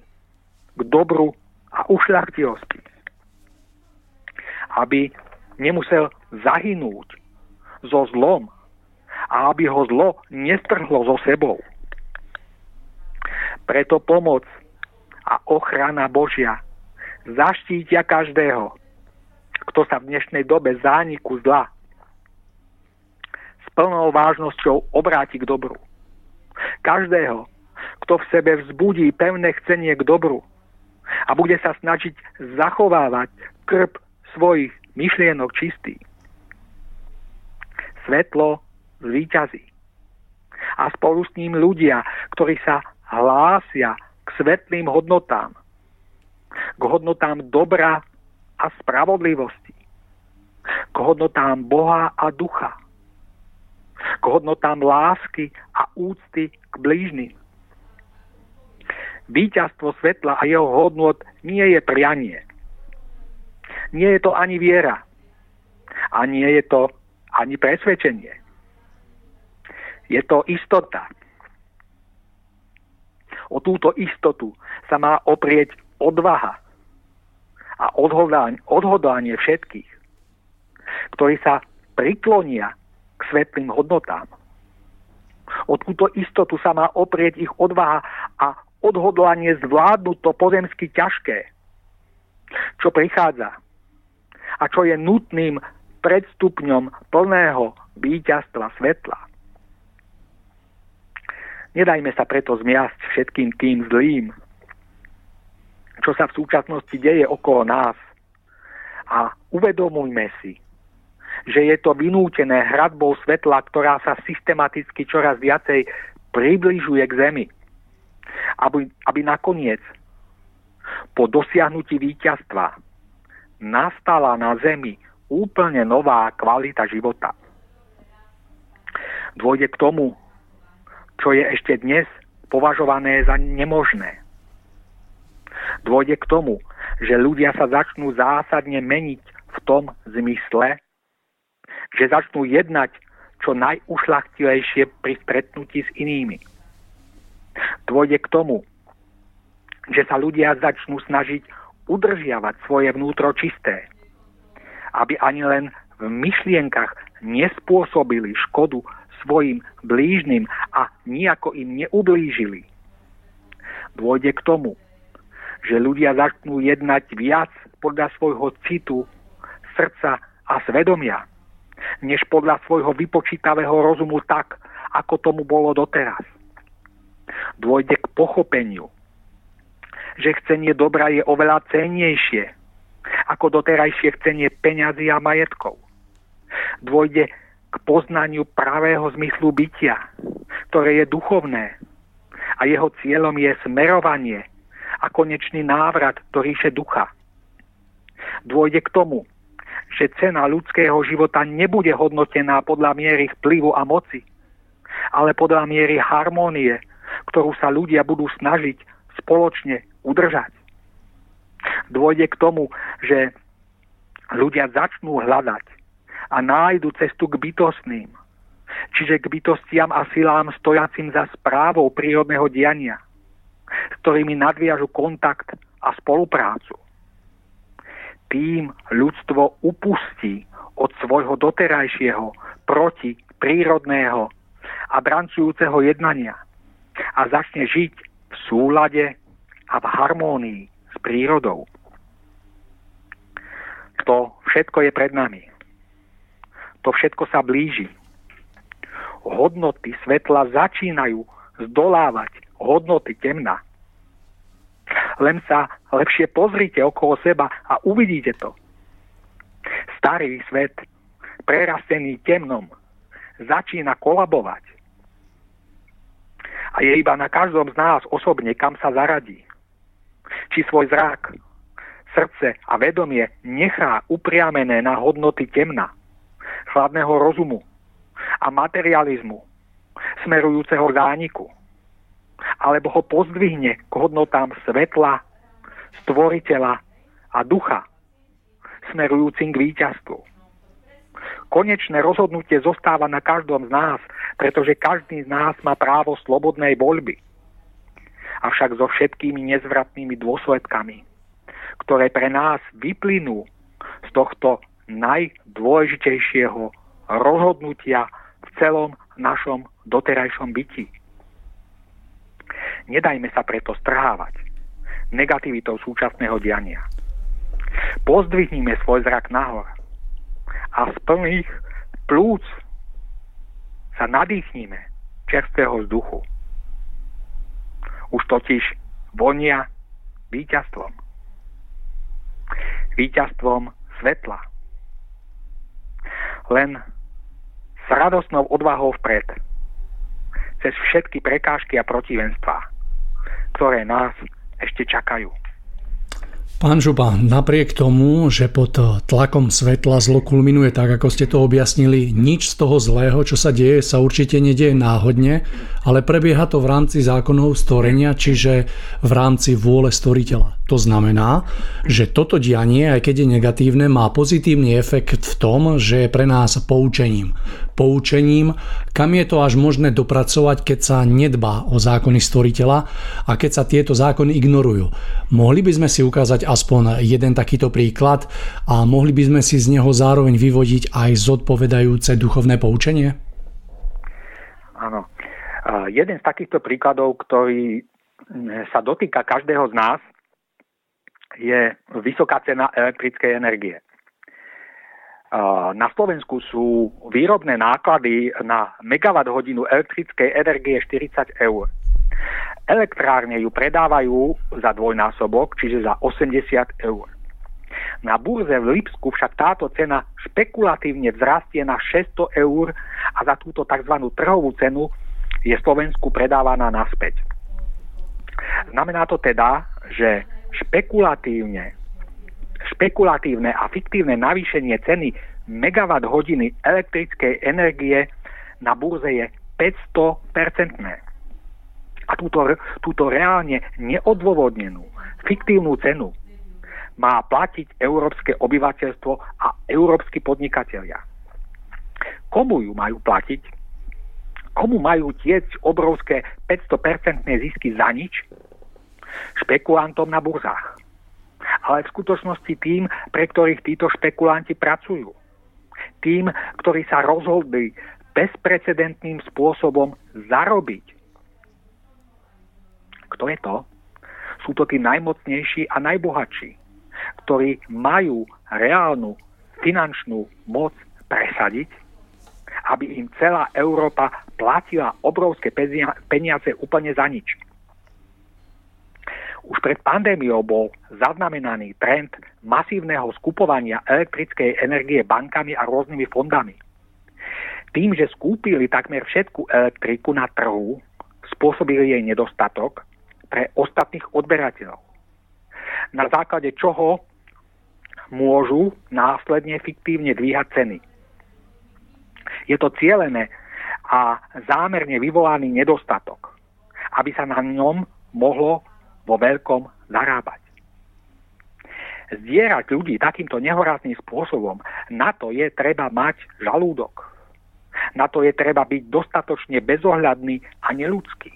k dobru a ušľachtivosti. Aby nemusel zahynúť so zlom a aby ho zlo nestrhlo so sebou. Preto pomoc a ochrana Božia zaštítia každého, kto sa v dnešnej dobe zániku zla s plnou vážnosťou obráti k dobru. Každého, kto v sebe vzbudí pevné chcenie k dobru a bude sa snažiť zachovávať krb svojich myšlienok čistý. Svetlo zvíťazí. A spolu s ním ľudia, ktorí sa hlásia k svetlým hodnotám, k hodnotám dobra a spravodlivosti, k hodnotám Boha a ducha, k hodnotám lásky a úcty k blížnym. Výťazstvo svetla a jeho hodnot nie je prianie. Nie je to ani viera. A nie je to ani presvedčenie. Je to istota. O túto istotu sa má oprieť odvaha a odhodlanie všetkých, ktorí sa priklonia k svetlým hodnotám. O túto istotu sa má oprieť ich odvaha a odhodlanie zvládnuť to pozemsky ťažké, čo prichádza a čo je nutným predstupňom plného víťazstva svetla. Nedajme sa preto zmiasť všetkým tým zlým, čo sa v súčasnosti deje okolo nás. A uvedomujme si, že je to vynútené hradbou svetla, ktorá sa systematicky čoraz viacej približuje k Zemi. aby, aby nakoniec po dosiahnutí víťazstva nastala na Zemi úplne nová kvalita života. Dôjde k tomu, čo je ešte dnes považované za nemožné. Dôjde k tomu, že ľudia sa začnú zásadne meniť v tom zmysle, že začnú jednať čo najušlachtilejšie pri stretnutí s inými. Dôjde k tomu, že sa ľudia začnú snažiť udržiavať svoje vnútro čisté, aby ani len v myšlienkach nespôsobili škodu svojim blížnym a nejako im neublížili. Dôjde k tomu, že ľudia začnú jednať viac podľa svojho citu, srdca a svedomia, než podľa svojho vypočítavého rozumu tak, ako tomu bolo doteraz. Dôjde k pochopeniu, že chcenie dobra je oveľa cennejšie ako doterajšie chcenie peňazí a majetkov. Dôjde k poznaniu pravého zmyslu bytia, ktoré je duchovné a jeho cieľom je smerovanie a konečný návrat do ríše ducha. Dôjde k tomu, že cena ľudského života nebude hodnotená podľa miery vplyvu a moci, ale podľa miery harmónie, ktorú sa ľudia budú snažiť spoločne udržať. Dôjde k tomu, že ľudia začnú hľadať a nájdu cestu k bytostným, čiže k bytostiam a silám stojacim za správou prírodného diania, s ktorými nadviažu kontakt a spoluprácu. Tým ľudstvo upustí od svojho doterajšieho proti prírodného a drancujúceho jednania a začne žiť v súlade a v harmónii s prírodou. To všetko je pred nami. To všetko sa blíži. Hodnoty svetla začínajú zdolávať hodnoty temna. Len sa lepšie pozrite okolo seba a uvidíte to. Starý svet, prerastený temnom, začína kolabovať. A je iba na každom z nás osobne, kam sa zaradí či svoj zrak, srdce a vedomie nechá upriamené na hodnoty temna, chladného rozumu a materializmu, smerujúceho zániku, alebo ho pozdvihne k hodnotám svetla, stvoriteľa a ducha, smerujúcim k víťazstvu. Konečné rozhodnutie zostáva na každom z nás, pretože každý z nás má právo slobodnej voľby avšak so všetkými nezvratnými dôsledkami, ktoré pre nás vyplynú z tohto najdôležitejšieho rozhodnutia v celom našom doterajšom byti. Nedajme sa preto strhávať negativitou súčasného diania. Pozdvihnime svoj zrak nahor a z plných plúc sa nadýchnime čerstvého vzduchu. Už totiž vonia víťazstvom. Víťazstvom svetla. Len s radosnou odvahou vpred. Cez všetky prekážky a protivenstvá, ktoré nás ešte čakajú. Pán Žuba, napriek tomu, že pod tlakom svetla zlo kulminuje tak, ako ste to objasnili, nič z toho zlého, čo sa deje, sa určite nedieje náhodne, ale prebieha to v rámci zákonov stvorenia, čiže v rámci vôle stvoriteľa. To znamená, že toto dianie, aj keď je negatívne, má pozitívny efekt v tom, že je pre nás poučením. Poučením, kam je to až možné dopracovať, keď sa nedbá o zákony stvoriteľa a keď sa tieto zákony ignorujú. Mohli by sme si ukázať aspoň jeden takýto príklad a mohli by sme si z neho zároveň vyvodiť aj zodpovedajúce duchovné poučenie? Áno. Jeden z takýchto príkladov, ktorý sa dotýka každého z nás, je vysoká cena elektrickej energie. Na Slovensku sú výrobné náklady na megawatt hodinu elektrickej energie 40 eur. Elektrárne ju predávajú za dvojnásobok, čiže za 80 eur. Na burze v Lipsku však táto cena špekulatívne vzrastie na 600 eur a za túto tzv. trhovú cenu je Slovensku predávaná naspäť. Znamená to teda, že špekulatívne, špekulatívne a fiktívne navýšenie ceny megawatt hodiny elektrickej energie na burze je 500 percentné. A túto, túto reálne neodôvodnenú fiktívnu cenu má platiť európske obyvateľstvo a európsky podnikatelia. Komu ju majú platiť? Komu majú tiecť obrovské 500% zisky za nič? Špekulantom na burzách. Ale v skutočnosti tým, pre ktorých títo špekulanti pracujú. Tým, ktorí sa rozhodli bezprecedentným spôsobom zarobiť. Kto je to? Sú to tí najmocnejší a najbohatší, ktorí majú reálnu finančnú moc presadiť, aby im celá Európa platila obrovské peniaze úplne za nič. Už pred pandémiou bol zaznamenaný trend masívneho skupovania elektrickej energie bankami a rôznymi fondami. Tým, že skúpili takmer všetku elektriku na trhu, spôsobili jej nedostatok pre ostatných odberateľov. Na základe čoho môžu následne fiktívne dvíhať ceny. Je to cielené a zámerne vyvolaný nedostatok, aby sa na ňom mohlo vo veľkom zarábať. Zdierať ľudí takýmto nehorázným spôsobom, na to je treba mať žalúdok. Na to je treba byť dostatočne bezohľadný a neludský.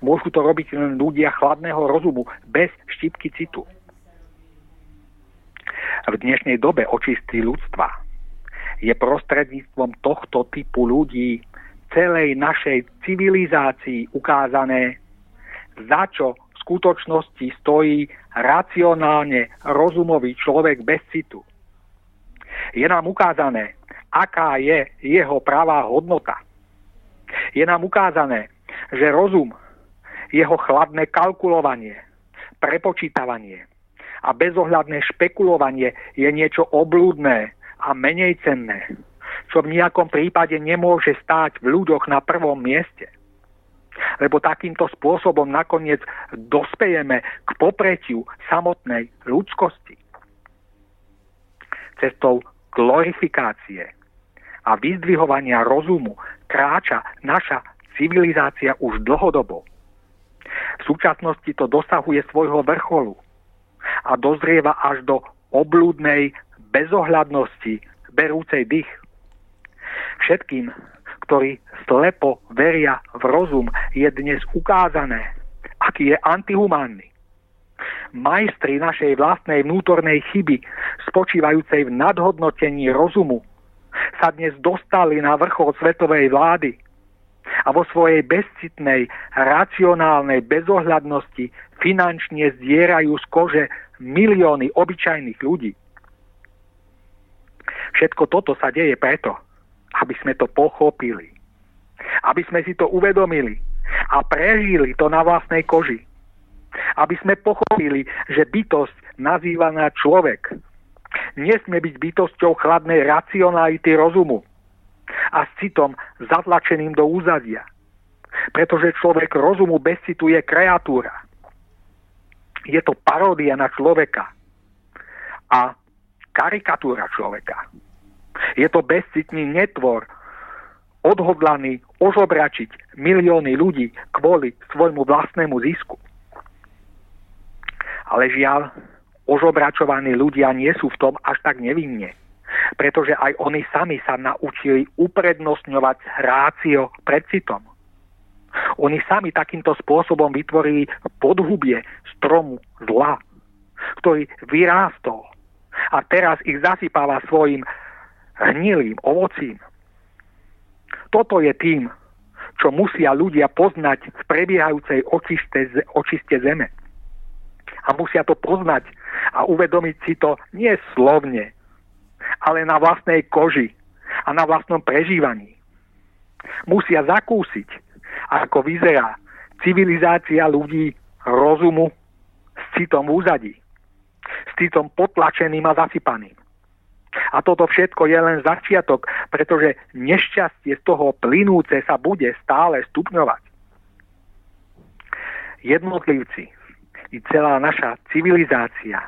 Môžu to robiť len ľudia chladného rozumu, bez štipky citu. V dnešnej dobe očistí ľudstva je prostredníctvom tohto typu ľudí celej našej civilizácii ukázané, za čo v skutočnosti stojí racionálne rozumový človek bez citu. Je nám ukázané, aká je jeho pravá hodnota. Je nám ukázané, že rozum, jeho chladné kalkulovanie, prepočítavanie a bezohľadné špekulovanie je niečo oblúdne a menej cenné, čo v nejakom prípade nemôže stáť v ľuďoch na prvom mieste lebo takýmto spôsobom nakoniec dospejeme k popretiu samotnej ľudskosti. Cestou glorifikácie a vyzdvihovania rozumu kráča naša civilizácia už dlhodobo. V súčasnosti to dosahuje svojho vrcholu a dozrieva až do oblúdnej bezohľadnosti berúcej dých. Všetkým ktorí slepo veria v rozum, je dnes ukázané, aký je antihumánny. Majstri našej vlastnej vnútornej chyby, spočívajúcej v nadhodnotení rozumu, sa dnes dostali na vrchol svetovej vlády a vo svojej bezcitnej, racionálnej bezohľadnosti finančne zdierajú z kože milióny obyčajných ľudí. Všetko toto sa deje preto, aby sme to pochopili. Aby sme si to uvedomili a prežili to na vlastnej koži. Aby sme pochopili, že bytosť nazývaná človek nesmie byť bytosťou chladnej racionality rozumu a s citom zatlačeným do úzadia. Pretože človek rozumu bez citu je kreatúra. Je to paródia na človeka a karikatúra človeka. Je to bezcitný netvor, odhodlaný ožobračiť milióny ľudí kvôli svojmu vlastnému zisku. Ale žiaľ, ožobračovaní ľudia nie sú v tom až tak nevinne, pretože aj oni sami sa naučili uprednostňovať rácio pred citom. Oni sami takýmto spôsobom vytvorili podhubie stromu zla, ktorý vyrástol a teraz ich zasypáva svojim hnilým ovocím. Toto je tým, čo musia ľudia poznať v prebiehajúcej očiste, očiste zeme. A musia to poznať a uvedomiť si to nie slovne, ale na vlastnej koži a na vlastnom prežívaní. Musia zakúsiť, ako vyzerá civilizácia ľudí rozumu s citom v úzadí, s citom potlačeným a zasypaným. A toto všetko je len začiatok, pretože nešťastie z toho plynúce sa bude stále stupňovať. jednotlivci i celá naša civilizácia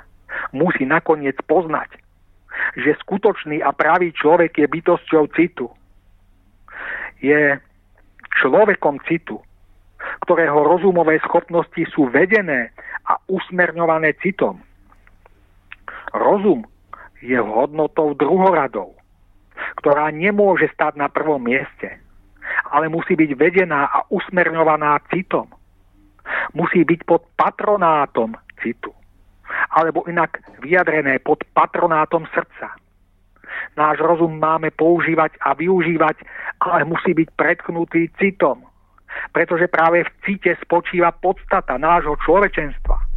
musí nakoniec poznať, že skutočný a pravý človek je bytosťou citu. Je človekom citu, ktorého rozumové schopnosti sú vedené a usmerňované citom. Rozum je hodnotou druhoradou, ktorá nemôže stať na prvom mieste, ale musí byť vedená a usmerňovaná citom. Musí byť pod patronátom citu, alebo inak vyjadrené pod patronátom srdca. Náš rozum máme používať a využívať, ale musí byť predknutý citom, pretože práve v cite spočíva podstata nášho človečenstva.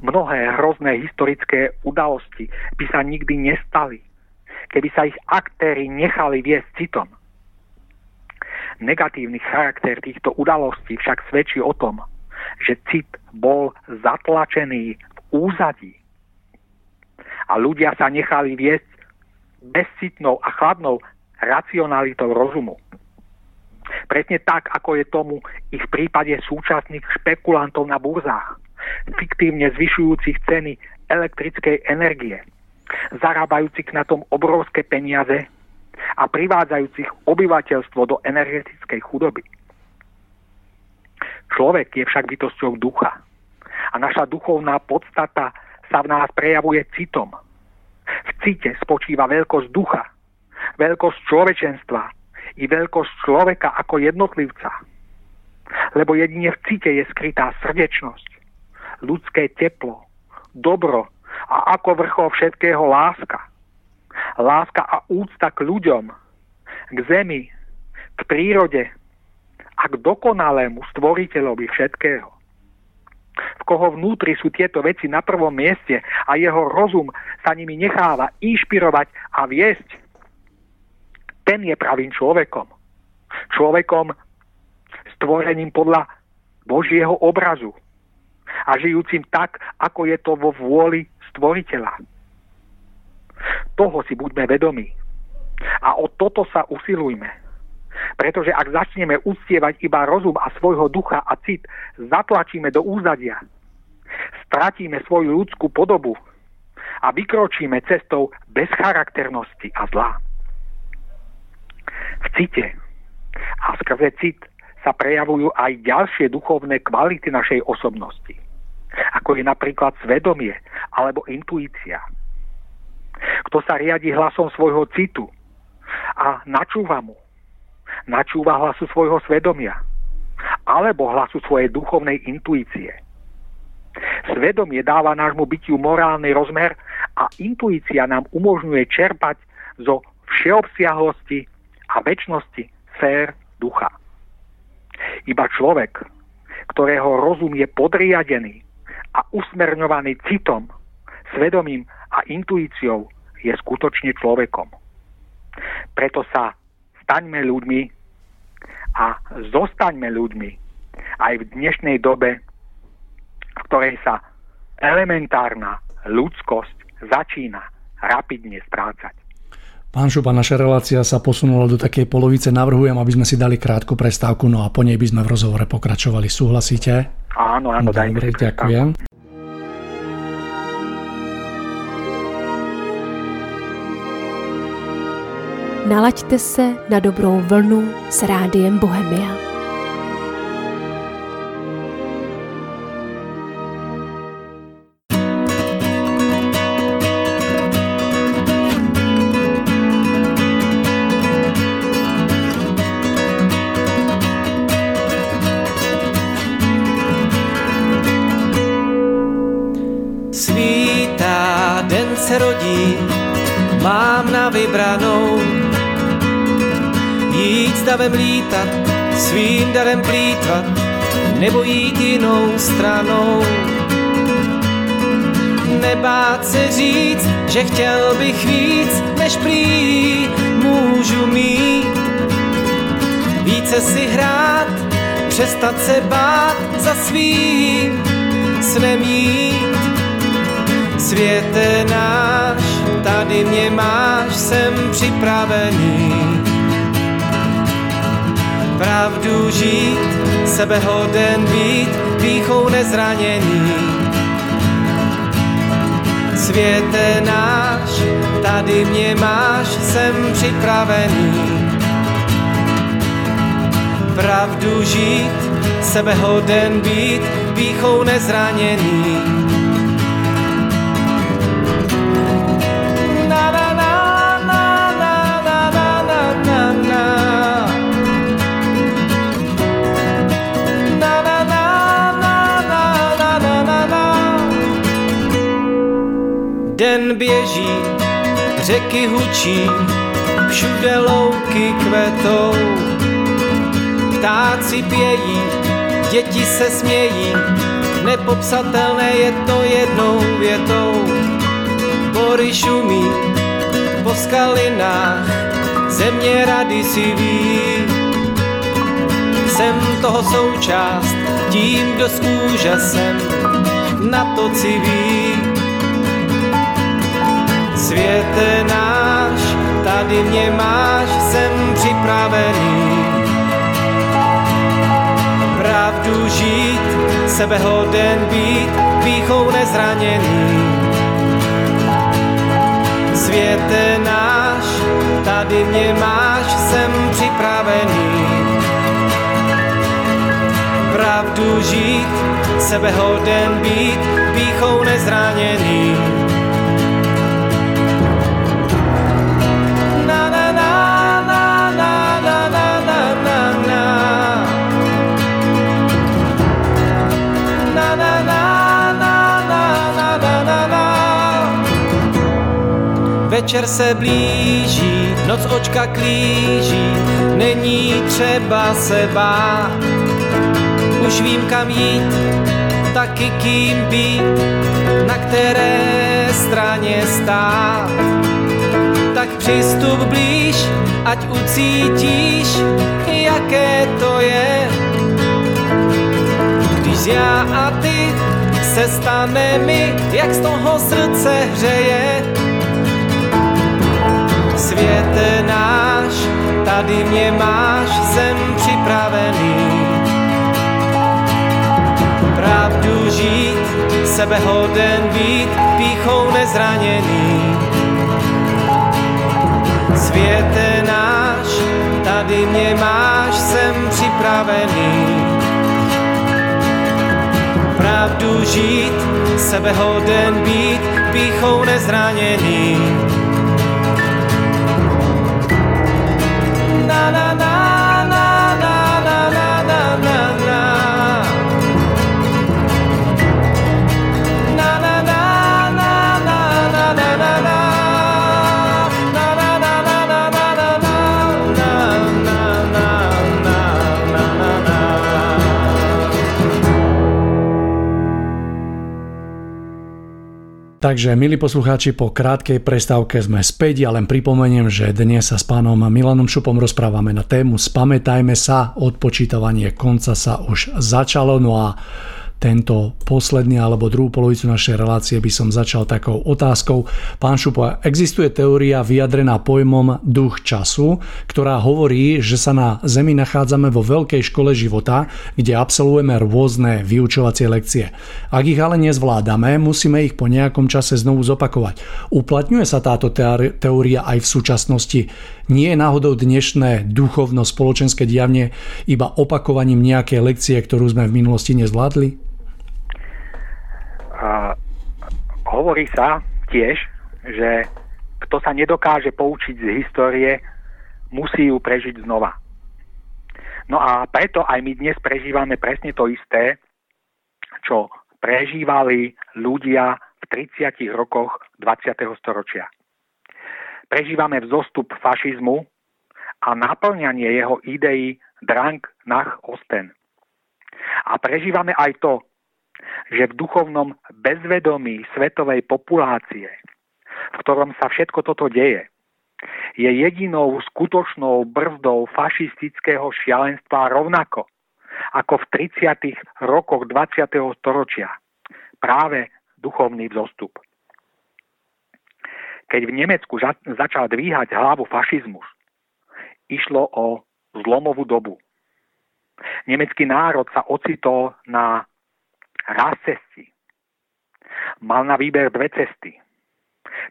Mnohé hrozné historické udalosti by sa nikdy nestali, keby sa ich aktéry nechali viesť citom. Negatívny charakter týchto udalostí však svedčí o tom, že cit bol zatlačený v úzadí a ľudia sa nechali viesť bezcitnou a chladnou racionalitou rozumu. Presne tak, ako je tomu i v prípade súčasných špekulantov na burzách, fiktívne zvyšujúcich ceny elektrickej energie, zarábajúcich na tom obrovské peniaze a privádzajúcich obyvateľstvo do energetickej chudoby. Človek je však bytosťou ducha a naša duchovná podstata sa v nás prejavuje citom. V cite spočíva veľkosť ducha, veľkosť človečenstva i veľkosť človeka ako jednotlivca. Lebo jedine v cite je skrytá srdečnosť, ľudské teplo, dobro a ako vrchol všetkého láska láska a úcta k ľuďom, k zemi, k prírode a k dokonalému stvoriteľovi všetkého. V koho vnútri sú tieto veci na prvom mieste a jeho rozum sa nimi necháva inšpirovať a viesť, ten je pravým človekom. Človekom stvorením podľa Božieho obrazu a žijúcim tak, ako je to vo vôli stvoriteľa. Toho si buďme vedomí. A o toto sa usilujme. Pretože ak začneme uctievať iba rozum a svojho ducha a cit, zatlačíme do úzadia, stratíme svoju ľudskú podobu a vykročíme cestou bezcharakternosti a zla. V cite a skrze cit sa prejavujú aj ďalšie duchovné kvality našej osobnosti, ako je napríklad svedomie alebo intuícia kto sa riadi hlasom svojho citu a načúva mu. Načúva hlasu svojho svedomia alebo hlasu svojej duchovnej intuície. Svedomie dáva nášmu bytiu morálny rozmer a intuícia nám umožňuje čerpať zo všeobsiahlosti a väčšnosti sfér ducha. Iba človek, ktorého rozum je podriadený a usmerňovaný citom, svedomím a intuíciou je skutočne človekom. Preto sa staňme ľuďmi a zostaňme ľuďmi aj v dnešnej dobe, v ktorej sa elementárna ľudskosť začína rapidne strácať. Pán Šupa, naša relácia sa posunula do takej polovice. Navrhujem, aby sme si dali krátku prestávku, no a po nej by sme v rozhovore pokračovali. Súhlasíte? Áno, áno, dajme Dobre, ďakujem. Nalaďte se na dobrou vlnu s rádiem Bohemia. Darem plítvat, nebo jít jinou stranou. Nebát se říct, že chtěl bych víc, než prý můžu mít. Více si hrát, přestat se bát za svým snem jít. Světe náš, tady mě máš, jsem připravený Pravdu žít, sebehoden být, píchou nezraněný. Světe náš, tady mě máš, jsem připravený. Pravdu žít, sebehoden být, píchou nezraněný. Běží, řeky hučí, všude louky kvetou. Ptáci pějí, děti se smějí, nepopsatelné je to jednou větou. Bory šumí po skalinách, země rady si ví. Jsem toho součást, tím, kdo s úžasem na to civí Světe náš, tady mě máš, jsem připravený. Pravdu žít, sebehoden být, píchou nezraněný. Světe náš, tady mě máš, jsem připravený. Pravdu žít, sebehoden být, píchou nezraněný. Večer se blíží, noc očka klíží, není třeba se bát. Už vím kam jít, taky kým být, na které straně stát. Tak přistup blíž, ať ucítíš, jaké to je. Když já a ty se stane mi, jak z toho srdce hřeje světe náš, tady mě máš, jsem připravený. Pravdu žít, sebehoden být, píchou nezraněný. Světe náš, tady mě máš, jsem připravený. Pravdu žít, sebehoden být, píchou nezraněný. la la Takže, milí poslucháči, po krátkej prestávke sme späť. Ja len pripomeniem, že dnes sa s pánom Milanom Šupom rozprávame na tému Spamätajme sa, odpočítavanie konca sa už začalo. No a tento posledný alebo druhú polovicu našej relácie by som začal takou otázkou. Pán Šupo, existuje teória vyjadrená pojmom duch času, ktorá hovorí, že sa na Zemi nachádzame vo veľkej škole života, kde absolvujeme rôzne vyučovacie lekcie. Ak ich ale nezvládame, musíme ich po nejakom čase znovu zopakovať. Uplatňuje sa táto teória aj v súčasnosti? Nie je náhodou dnešné duchovno-spoločenské diavne iba opakovaním nejakej lekcie, ktorú sme v minulosti nezvládli? Hovorí sa tiež, že kto sa nedokáže poučiť z histórie, musí ju prežiť znova. No a preto aj my dnes prežívame presne to isté, čo prežívali ľudia v 30 rokoch 20. storočia. Prežívame vzostup fašizmu a naplňanie jeho ideí Drang nach Osten. A prežívame aj to, že v duchovnom bezvedomí svetovej populácie, v ktorom sa všetko toto deje, je jedinou skutočnou brzdou fašistického šialenstva rovnako ako v 30. rokoch 20. storočia práve duchovný vzostup. Keď v Nemecku začal dvíhať hlavu fašizmus, išlo o zlomovú dobu. Nemecký národ sa ocitol na raz cesty. Mal na výber dve cesty.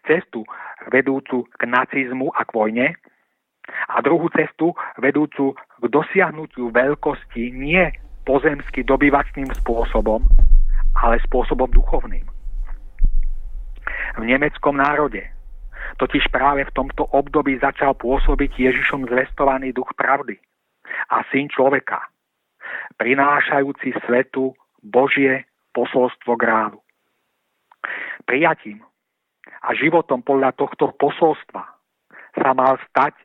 Cestu vedúcu k nacizmu a k vojne a druhú cestu vedúcu k dosiahnutiu veľkosti nie pozemsky dobyvačným spôsobom, ale spôsobom duchovným. V nemeckom národe totiž práve v tomto období začal pôsobiť Ježišom zvestovaný duch pravdy a syn človeka, prinášajúci svetu Božie posolstvo grálu. Prijatím a životom podľa tohto posolstva sa mal stať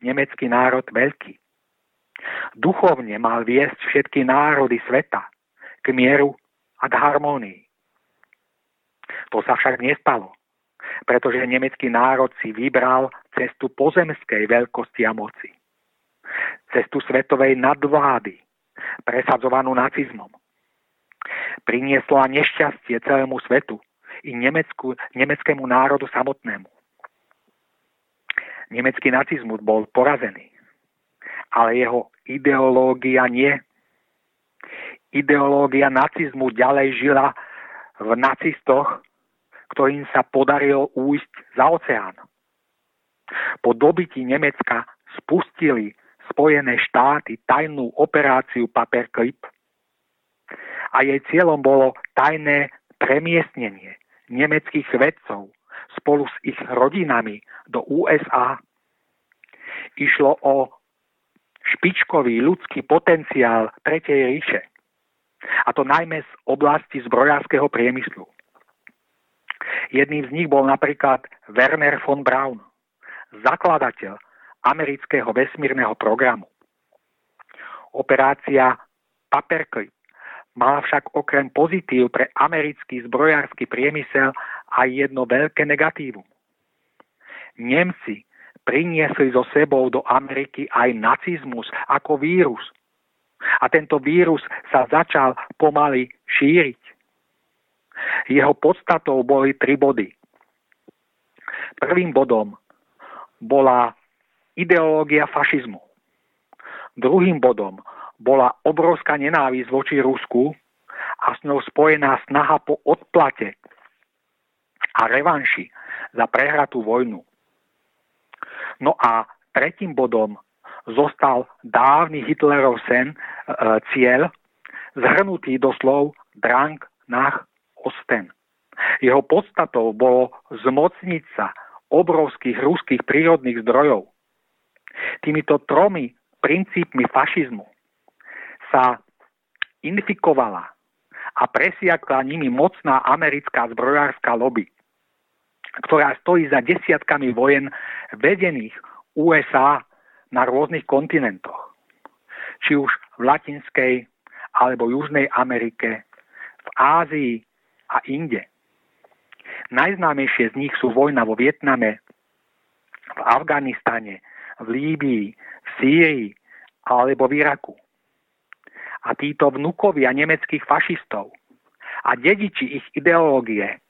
nemecký národ veľký. Duchovne mal viesť všetky národy sveta k mieru a k harmónii. To sa však nestalo, pretože nemecký národ si vybral cestu pozemskej veľkosti a moci. Cestu svetovej nadvlády, presadzovanú nacizmom. Priniesla nešťastie celému svetu i Nemecku, nemeckému národu samotnému. Nemecký nacizmus bol porazený, ale jeho ideológia nie. Ideológia nacizmu ďalej žila v nacistoch, ktorým sa podarilo újsť za oceán. Po dobití Nemecka spustili Spojené štáty tajnú operáciu Paperclip a jej cieľom bolo tajné premiestnenie nemeckých vedcov spolu s ich rodinami do USA. Išlo o špičkový ľudský potenciál Tretej ríše. A to najmä z oblasti zbrojárskeho priemyslu. Jedným z nich bol napríklad Werner von Braun, zakladateľ amerického vesmírneho programu. Operácia Paperclip mala však okrem pozitív pre americký zbrojársky priemysel aj jedno veľké negatívum. Nemci priniesli so sebou do Ameriky aj nacizmus ako vírus. A tento vírus sa začal pomaly šíriť. Jeho podstatou boli tri body. Prvým bodom bola ideológia fašizmu. Druhým bodom bola obrovská nenávisť voči Rusku a s ňou spojená snaha po odplate a revanši za prehratú vojnu. No a tretím bodom zostal dávny Hitlerov sen, e, cieľ, zhrnutý do slov Drang nach Osten. Jeho podstatou bolo zmocniť sa obrovských ruských prírodných zdrojov Týmito tromi princípmi fašizmu sa infikovala a presiakla nimi mocná americká zbrojárska lobby, ktorá stojí za desiatkami vojen vedených USA na rôznych kontinentoch. Či už v Latinskej alebo Južnej Amerike, v Ázii a inde. Najznámejšie z nich sú vojna vo Vietname, v Afganistane, v Líbii, v Sýrii alebo v Iraku. A títo vnukovia nemeckých fašistov a dediči ich ideológie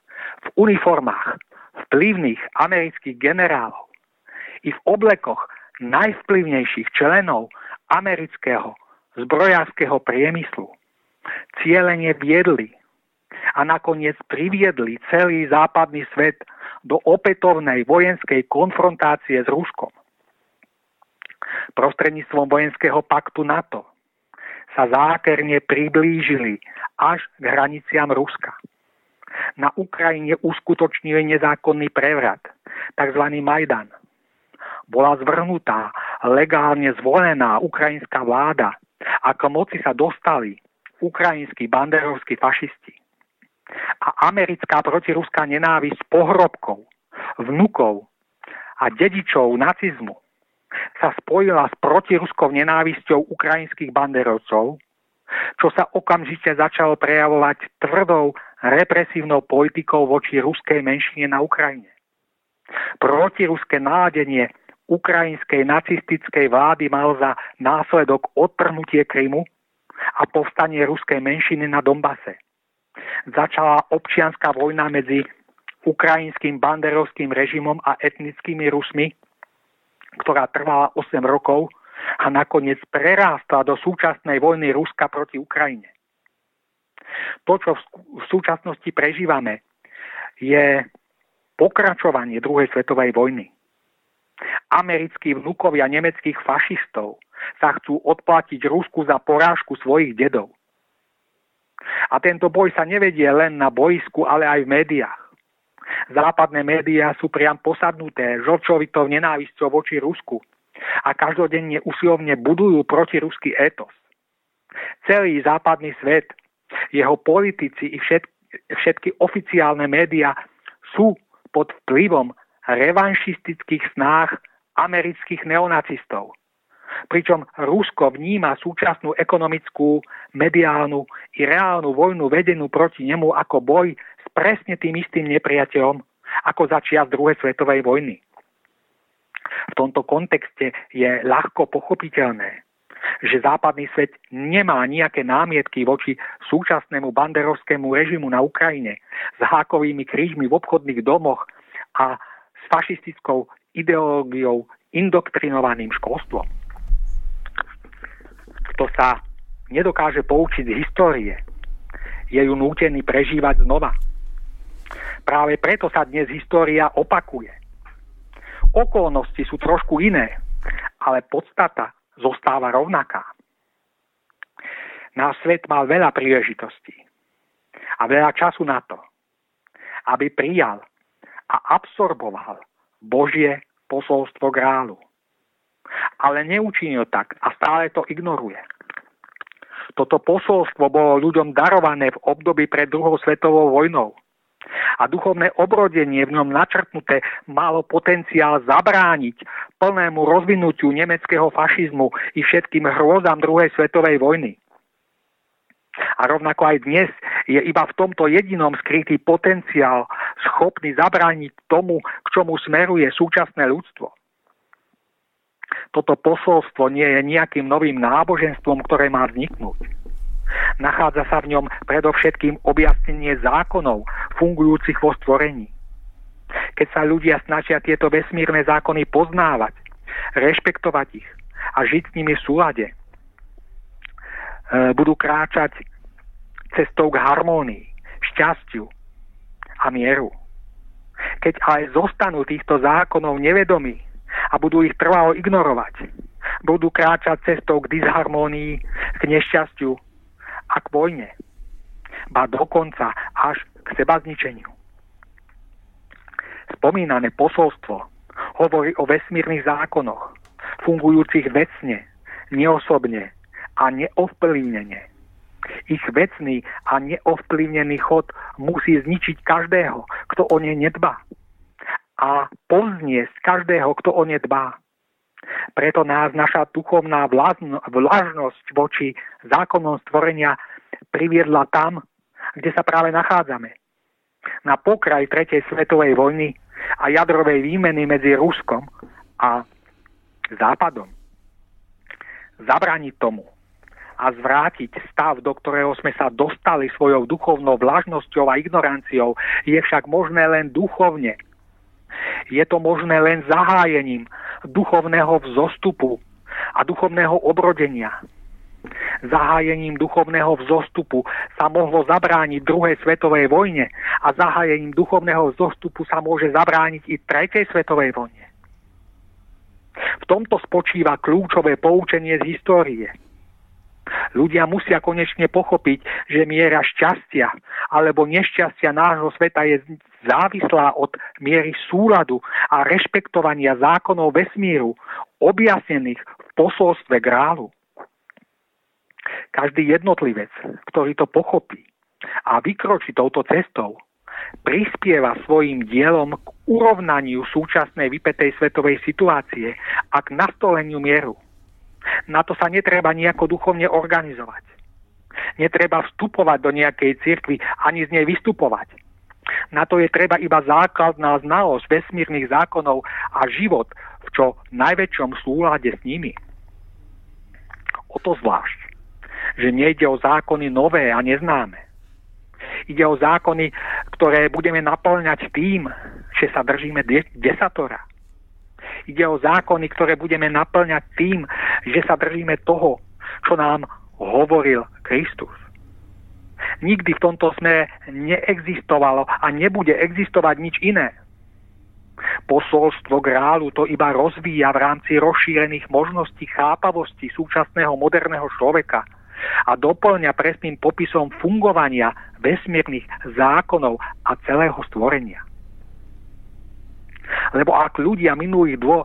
v uniformách vplyvných amerických generálov i v oblekoch najvplyvnejších členov amerického zbrojárskeho priemyslu cieľene viedli a nakoniec priviedli celý západný svet do opätovnej vojenskej konfrontácie s Ruskom prostredníctvom vojenského paktu NATO sa zákerne priblížili až k hraniciam Ruska. Na Ukrajine uskutočnili nezákonný prevrat, tzv. Majdan. Bola zvrhnutá legálne zvolená ukrajinská vláda a k moci sa dostali ukrajinskí banderovskí fašisti. A americká protiruská nenávisť pohrobkov, vnukov a dedičov nacizmu sa spojila s protiruskou nenávisťou ukrajinských banderovcov, čo sa okamžite začalo prejavovať tvrdou represívnou politikou voči ruskej menšine na Ukrajine. Protiruské náladenie ukrajinskej nacistickej vlády mal za následok odtrhnutie Krymu a povstanie ruskej menšiny na Dombase. Začala občianská vojna medzi ukrajinským banderovským režimom a etnickými Rusmi, ktorá trvala 8 rokov a nakoniec prerástla do súčasnej vojny Ruska proti Ukrajine. To, čo v súčasnosti prežívame, je pokračovanie druhej svetovej vojny. Americkí vnúkovia nemeckých fašistov sa chcú odplatiť Rusku za porážku svojich dedov. A tento boj sa nevedie len na boisku, ale aj v médiách. Západné médiá sú priam posadnuté žlčovitou nenávisťou voči Rusku a každodenne usilovne budujú protiruský étos. Celý západný svet, jeho politici i všetky, všetky oficiálne médiá sú pod vplyvom revanšistických snách amerických neonacistov. Pričom Rusko vníma súčasnú ekonomickú, mediálnu i reálnu vojnu vedenú proti nemu ako boj s presne tým istým nepriateľom ako začiat druhej svetovej vojny. V tomto kontexte je ľahko pochopiteľné, že západný svet nemá nejaké námietky voči súčasnému banderovskému režimu na Ukrajine s hákovými krížmi v obchodných domoch a s fašistickou ideológiou indoktrinovaným školstvom. Kto sa nedokáže poučiť z histórie, je ju nútený prežívať znova. Práve preto sa dnes história opakuje. Okolnosti sú trošku iné, ale podstata zostáva rovnaká. Náš svet mal veľa príležitostí a veľa času na to, aby prijal a absorboval Božie posolstvo grálu. Ale neučinil tak a stále to ignoruje. Toto posolstvo bolo ľuďom darované v období pred druhou svetovou vojnou a duchovné obrodenie v ňom načrtnuté malo potenciál zabrániť plnému rozvinutiu nemeckého fašizmu i všetkým hrôzam druhej svetovej vojny. A rovnako aj dnes je iba v tomto jedinom skrytý potenciál schopný zabrániť tomu, k čomu smeruje súčasné ľudstvo. Toto posolstvo nie je nejakým novým náboženstvom, ktoré má vzniknúť Nachádza sa v ňom predovšetkým objasnenie zákonov fungujúcich vo stvorení. Keď sa ľudia snažia tieto vesmírne zákony poznávať, rešpektovať ich a žiť s nimi v súlade, e, budú kráčať cestou k harmónii, šťastiu a mieru. Keď ale zostanú týchto zákonov nevedomí a budú ich trvalo ignorovať, budú kráčať cestou k disharmónii, k nešťastiu a k vojne. Ba dokonca až k seba zničeniu. Spomínané posolstvo hovorí o vesmírnych zákonoch, fungujúcich vecne, neosobne a neovplyvnenie. Ich vecný a neovplyvnený chod musí zničiť každého, kto o ne nedbá. A pozniesť každého, kto o ne dbá. Preto nás naša duchovná vlažnosť voči zákonom stvorenia priviedla tam, kde sa práve nachádzame. Na pokraj tretej svetovej vojny a jadrovej výmeny medzi Ruskom a Západom. Zabraniť tomu a zvrátiť stav, do ktorého sme sa dostali svojou duchovnou vlažnosťou a ignoranciou, je však možné len duchovne, je to možné len zahájením duchovného vzostupu a duchovného obrodenia. Zahájením duchovného vzostupu sa mohlo zabrániť druhej svetovej vojne a zahájením duchovného vzostupu sa môže zabrániť i tretej svetovej vojne. V tomto spočíva kľúčové poučenie z histórie – Ľudia musia konečne pochopiť, že miera šťastia alebo nešťastia nášho sveta je závislá od miery súladu a rešpektovania zákonov vesmíru, objasnených v posolstve grálu. Každý jednotlivec, ktorý to pochopí a vykročí touto cestou, prispieva svojim dielom k urovnaniu súčasnej vypetej svetovej situácie a k nastoleniu mieru. Na to sa netreba nejako duchovne organizovať. Netreba vstupovať do nejakej cirkvi ani z nej vystupovať. Na to je treba iba základná znalosť vesmírnych zákonov a život v čo najväčšom súlade s nimi. O to zvlášť, že nejde o zákony nové a neznáme. Ide o zákony, ktoré budeme naplňať tým, že sa držíme desatora. Ide o zákony, ktoré budeme naplňať tým, že sa držíme toho, čo nám hovoril Kristus. Nikdy v tomto smere neexistovalo a nebude existovať nič iné. Posolstvo grálu to iba rozvíja v rámci rozšírených možností chápavosti súčasného moderného človeka a doplňa presným popisom fungovania vesmírnych zákonov a celého stvorenia. Lebo ak, ľudia minulých dô,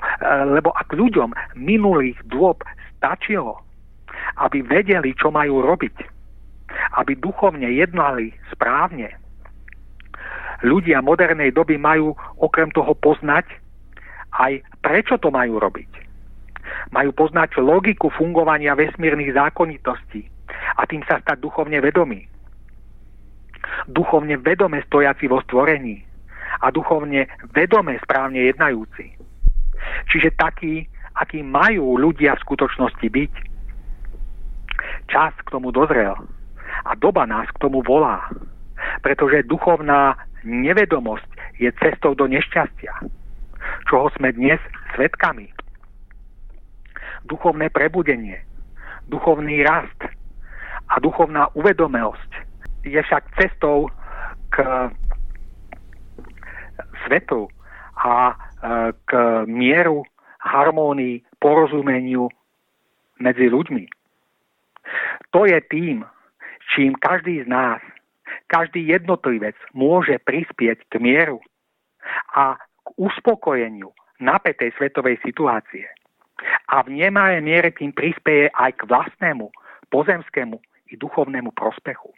lebo ak ľuďom minulých dôb stačilo, aby vedeli, čo majú robiť, aby duchovne jednali správne, ľudia modernej doby majú okrem toho poznať aj prečo to majú robiť. Majú poznať logiku fungovania vesmírnych zákonitostí a tým sa stať duchovne vedomí. Duchovne vedome stojaci vo stvorení a duchovne vedome správne jednajúci. Čiže takí, akí majú ľudia v skutočnosti byť. Čas k tomu dozrel a doba nás k tomu volá, pretože duchovná nevedomosť je cestou do nešťastia, čoho sme dnes svetkami. Duchovné prebudenie, duchovný rast a duchovná uvedomelosť je však cestou k svetu a e, k mieru, harmónii, porozumeniu medzi ľuďmi. To je tým, čím každý z nás, každý jednotlivec môže prispieť k mieru a k uspokojeniu napätej svetovej situácie. A v nemalej miere tým prispieje aj k vlastnému, pozemskému i duchovnému prospechu.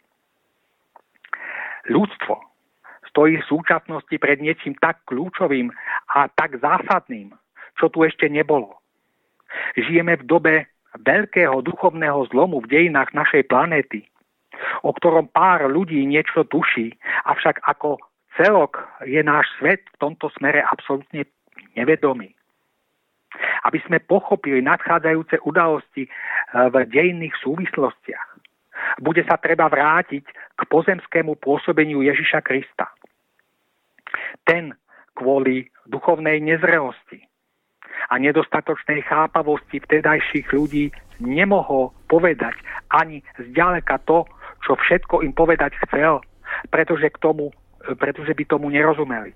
Ľudstvo stojí v súčasnosti pred niečím tak kľúčovým a tak zásadným, čo tu ešte nebolo. Žijeme v dobe veľkého duchovného zlomu v dejinách našej planéty, o ktorom pár ľudí niečo tuší, avšak ako celok je náš svet v tomto smere absolútne nevedomý. Aby sme pochopili nadchádzajúce udalosti eh, v dejinných súvislostiach, bude sa treba vrátiť k pozemskému pôsobeniu Ježiša Krista. Ten kvôli duchovnej nezrelosti a nedostatočnej chápavosti vtedajších ľudí nemohol povedať ani zďaleka to, čo všetko im povedať chcel, pretože, k tomu, pretože by tomu nerozumeli.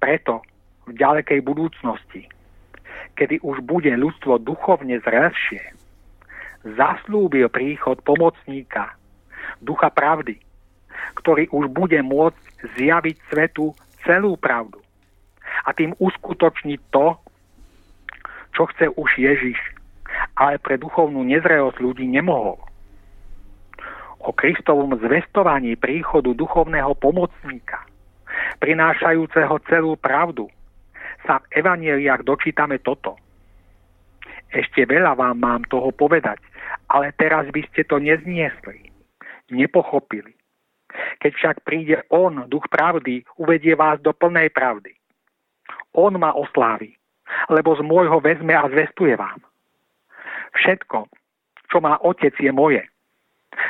Preto v ďalekej budúcnosti, kedy už bude ľudstvo duchovne zrelšie, zaslúbil príchod pomocníka, ducha pravdy, ktorý už bude môcť zjaviť svetu celú pravdu a tým uskutočniť to, čo chce už Ježiš, ale pre duchovnú nezrelosť ľudí nemohol. O Kristovom zvestovaní príchodu duchovného pomocníka, prinášajúceho celú pravdu, sa v evaneliách dočítame toto. Ešte veľa vám mám toho povedať, ale teraz by ste to nezniesli, nepochopili. Keď však príde On, duch pravdy, uvedie vás do plnej pravdy. On ma oslávi, lebo z môjho vezme a zvestuje vám. Všetko, čo má Otec, je moje.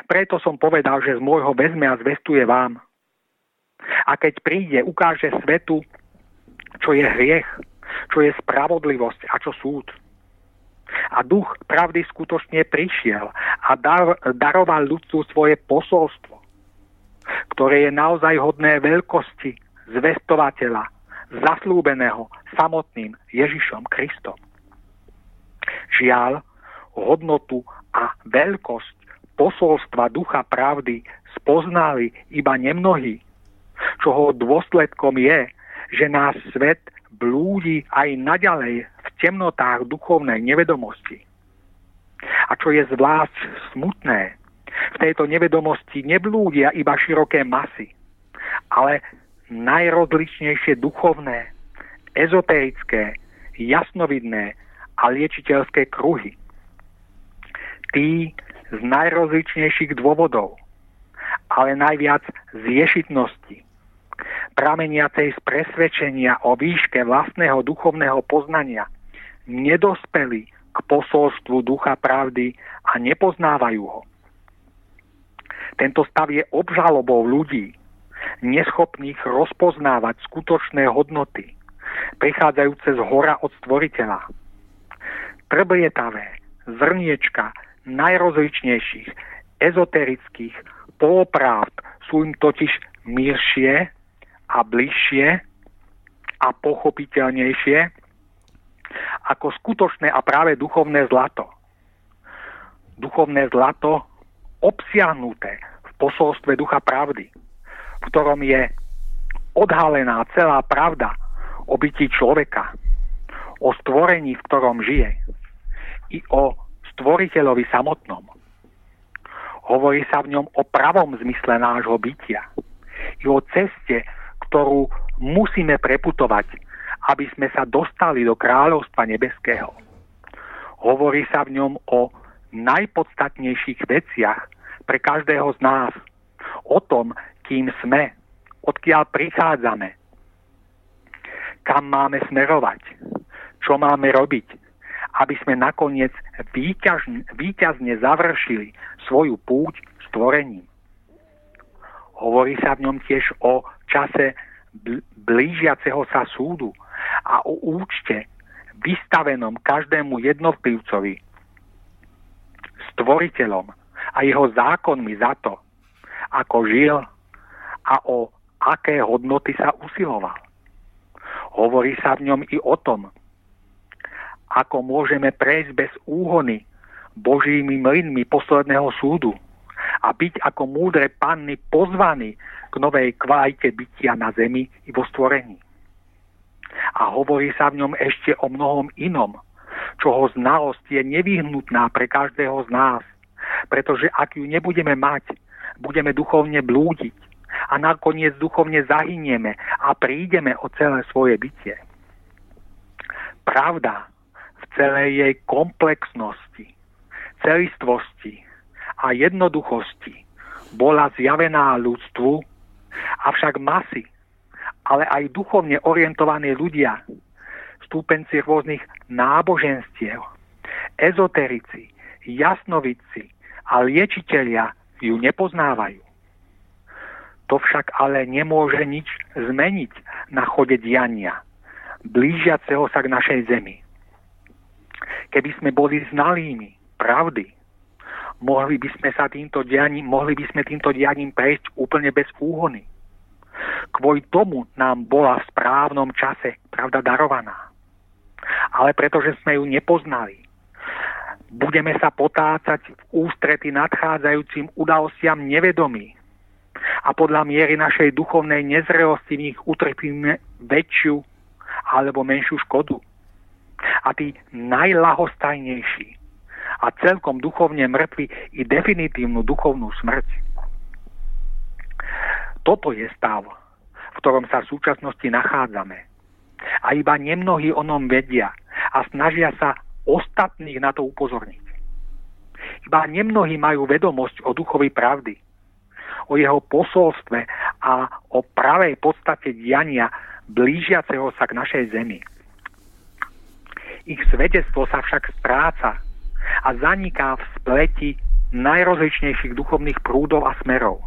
Preto som povedal, že z môjho vezme a zvestuje vám. A keď príde, ukáže svetu, čo je hriech, čo je spravodlivosť a čo súd. A duch pravdy skutočne prišiel a dar, daroval ľudstvu svoje posolstvo, ktoré je naozaj hodné veľkosti zvestovateľa, zaslúbeného samotným Ježišom Kristom. Žiaľ, hodnotu a veľkosť posolstva ducha pravdy spoznali iba nemnohí, čoho dôsledkom je, že náš svet blúdi aj naďalej v temnotách duchovnej nevedomosti. A čo je zvlášť smutné, v tejto nevedomosti neblúdia iba široké masy, ale najrozličnejšie duchovné, ezoterické, jasnovidné a liečiteľské kruhy. Tí z najrozličnejších dôvodov, ale najviac z ješitnosti, prameniacej z presvedčenia o výške vlastného duchovného poznania, nedospeli k posolstvu ducha pravdy a nepoznávajú ho. Tento stav je obžalobou ľudí, neschopných rozpoznávať skutočné hodnoty, prichádzajúce z hora od stvoriteľa. Trblietavé zrniečka najrozličnejších ezoterických polopravd sú im totiž míršie a bližšie a pochopiteľnejšie ako skutočné a práve duchovné zlato. Duchovné zlato obsiahnuté v posolstve ducha pravdy, v ktorom je odhalená celá pravda o bytí človeka, o stvorení, v ktorom žije, i o stvoriteľovi samotnom. Hovorí sa v ňom o pravom zmysle nášho bytia i o ceste, ktorú musíme preputovať, aby sme sa dostali do kráľovstva nebeského. Hovorí sa v ňom o najpodstatnejších veciach pre každého z nás. O tom, kým sme, odkiaľ prichádzame, kam máme smerovať, čo máme robiť, aby sme nakoniec výťazne završili svoju púť stvorením. Hovorí sa v ňom tiež o čase blížiaceho sa súdu a o účte vystavenom každému jednotlivcovi, stvoriteľom a jeho zákonmi za to, ako žil a o aké hodnoty sa usiloval. Hovorí sa v ňom i o tom, ako môžeme prejsť bez úhony Božími mlynmi posledného súdu a byť ako múdre panny pozvaní k novej kvalite bytia na zemi i vo stvorení. A hovorí sa v ňom ešte o mnohom inom, čoho znalosť je nevyhnutná pre každého z nás, pretože ak ju nebudeme mať, budeme duchovne blúdiť a nakoniec duchovne zahynieme a prídeme o celé svoje bytie. Pravda celej jej komplexnosti, celistvosti a jednoduchosti bola zjavená ľudstvu, avšak masy, ale aj duchovne orientovaní ľudia, stúpenci rôznych náboženstiev, ezoterici, jasnovici a liečitelia ju nepoznávajú. To však ale nemôže nič zmeniť na chode diania, blížiaceho sa k našej zemi. Keby sme boli znalými pravdy, mohli by sme sa týmto dianím, mohli by sme týmto dianím prejsť úplne bez úhony. Kvôli tomu nám bola v správnom čase pravda darovaná. Ale pretože sme ju nepoznali, budeme sa potácať v ústrety nadchádzajúcim udalostiam nevedomí a podľa miery našej duchovnej nezrelosti v nich utrpíme väčšiu alebo menšiu škodu. A tí najlahostajnejší a celkom duchovne mŕtvi i definitívnu duchovnú smrť. Toto je stav, v ktorom sa v súčasnosti nachádzame. A iba nemnohí o nom vedia a snažia sa ostatných na to upozorniť. Iba nemnohí majú vedomosť o duchovi pravdy, o jeho posolstve a o pravej podstate diania blížiaceho sa k našej zemi. Ich svedectvo sa však stráca a zaniká v spleti najrozličnejších duchovných prúdov a smerov.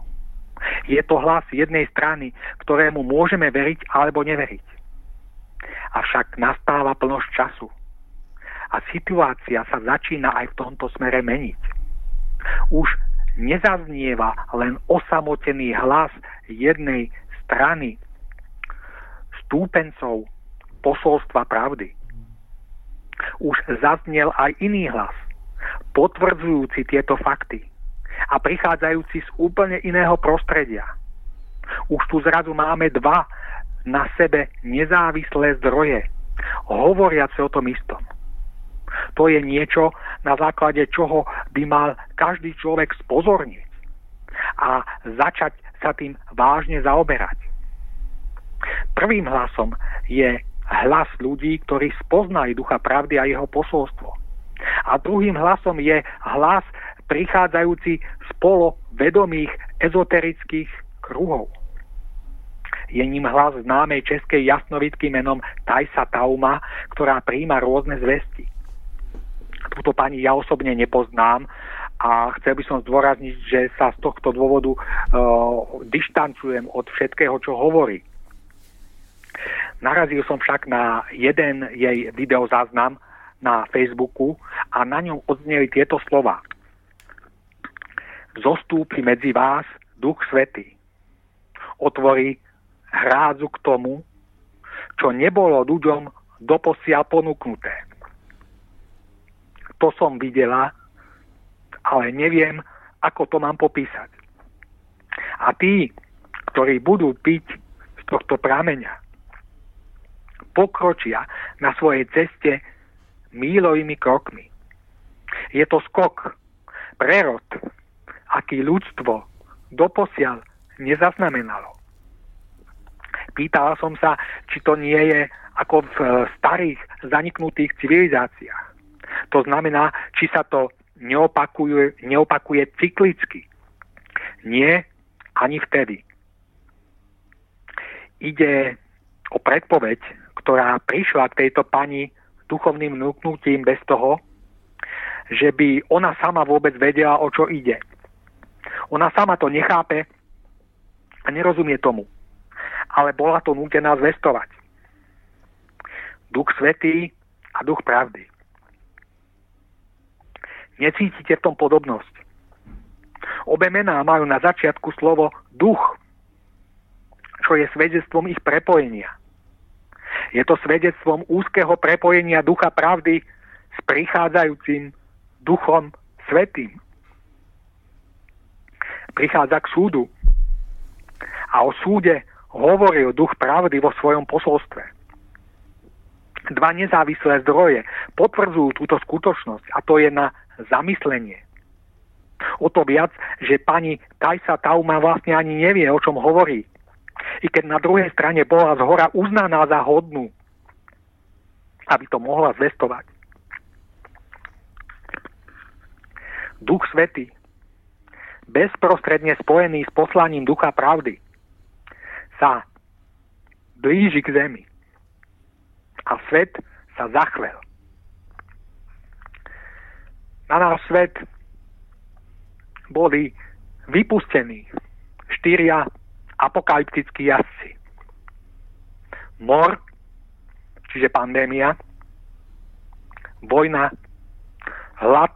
Je to hlas jednej strany, ktorému môžeme veriť alebo neveriť. Avšak nastáva plnosť času. A situácia sa začína aj v tomto smere meniť. Už nezaznieva len osamotený hlas jednej strany stúpencov posolstva pravdy. Už zaznel aj iný hlas, potvrdzujúci tieto fakty a prichádzajúci z úplne iného prostredia. Už tu zrazu máme dva na sebe nezávislé zdroje, hovoriace o tom istom. To je niečo, na základe čoho by mal každý človek spozorniť a začať sa tým vážne zaoberať. Prvým hlasom je hlas ľudí, ktorí spoznali ducha pravdy a jeho posolstvo. A druhým hlasom je hlas prichádzajúci z vedomých ezoterických kruhov. Je ním hlas známej českej jasnovitky menom Tajsa Tauma, ktorá príjma rôzne zvesti. Túto pani ja osobne nepoznám a chcel by som zdôrazniť, že sa z tohto dôvodu uh, dištancujem od všetkého, čo hovorí. Narazil som však na jeden jej videozáznam na Facebooku a na ňom odzneli tieto slova. Zostúpi medzi vás Duch Svetý. Otvorí hrádzu k tomu, čo nebolo ľuďom doposiaľ ponúknuté. To som videla, ale neviem, ako to mám popísať. A tí, ktorí budú piť z tohto prameňa, pokročia na svojej ceste mílovými krokmi. Je to skok, prerod, aký ľudstvo doposiaľ nezaznamenalo. Pýtala som sa, či to nie je ako v eh, starých zaniknutých civilizáciách. To znamená, či sa to neopakuje, neopakuje cyklicky. Nie ani vtedy. Ide o predpoveď, ktorá prišla k tejto pani duchovným vnúknutím bez toho, že by ona sama vôbec vedela, o čo ide. Ona sama to nechápe a nerozumie tomu. Ale bola to nútená zvestovať. Duch Svetý a Duch Pravdy. Necítite v tom podobnosť. Obe mená majú na začiatku slovo duch, čo je svedectvom ich prepojenia – je to svedectvom úzkeho prepojenia ducha pravdy s prichádzajúcim duchom svetým. Prichádza k súdu a o súde hovoril duch pravdy vo svojom posolstve. Dva nezávislé zdroje potvrdzujú túto skutočnosť a to je na zamyslenie. O to viac, že pani Tajsa Tauma vlastne ani nevie, o čom hovorí i keď na druhej strane bola z hora uznaná za hodnú, aby to mohla zvestovať. Duch Svetý, bezprostredne spojený s poslaním Ducha Pravdy, sa blíži k zemi a svet sa zachvel. Na náš svet boli vypustení štyria apokalyptickí jazdci. Mor, čiže pandémia, vojna, hlad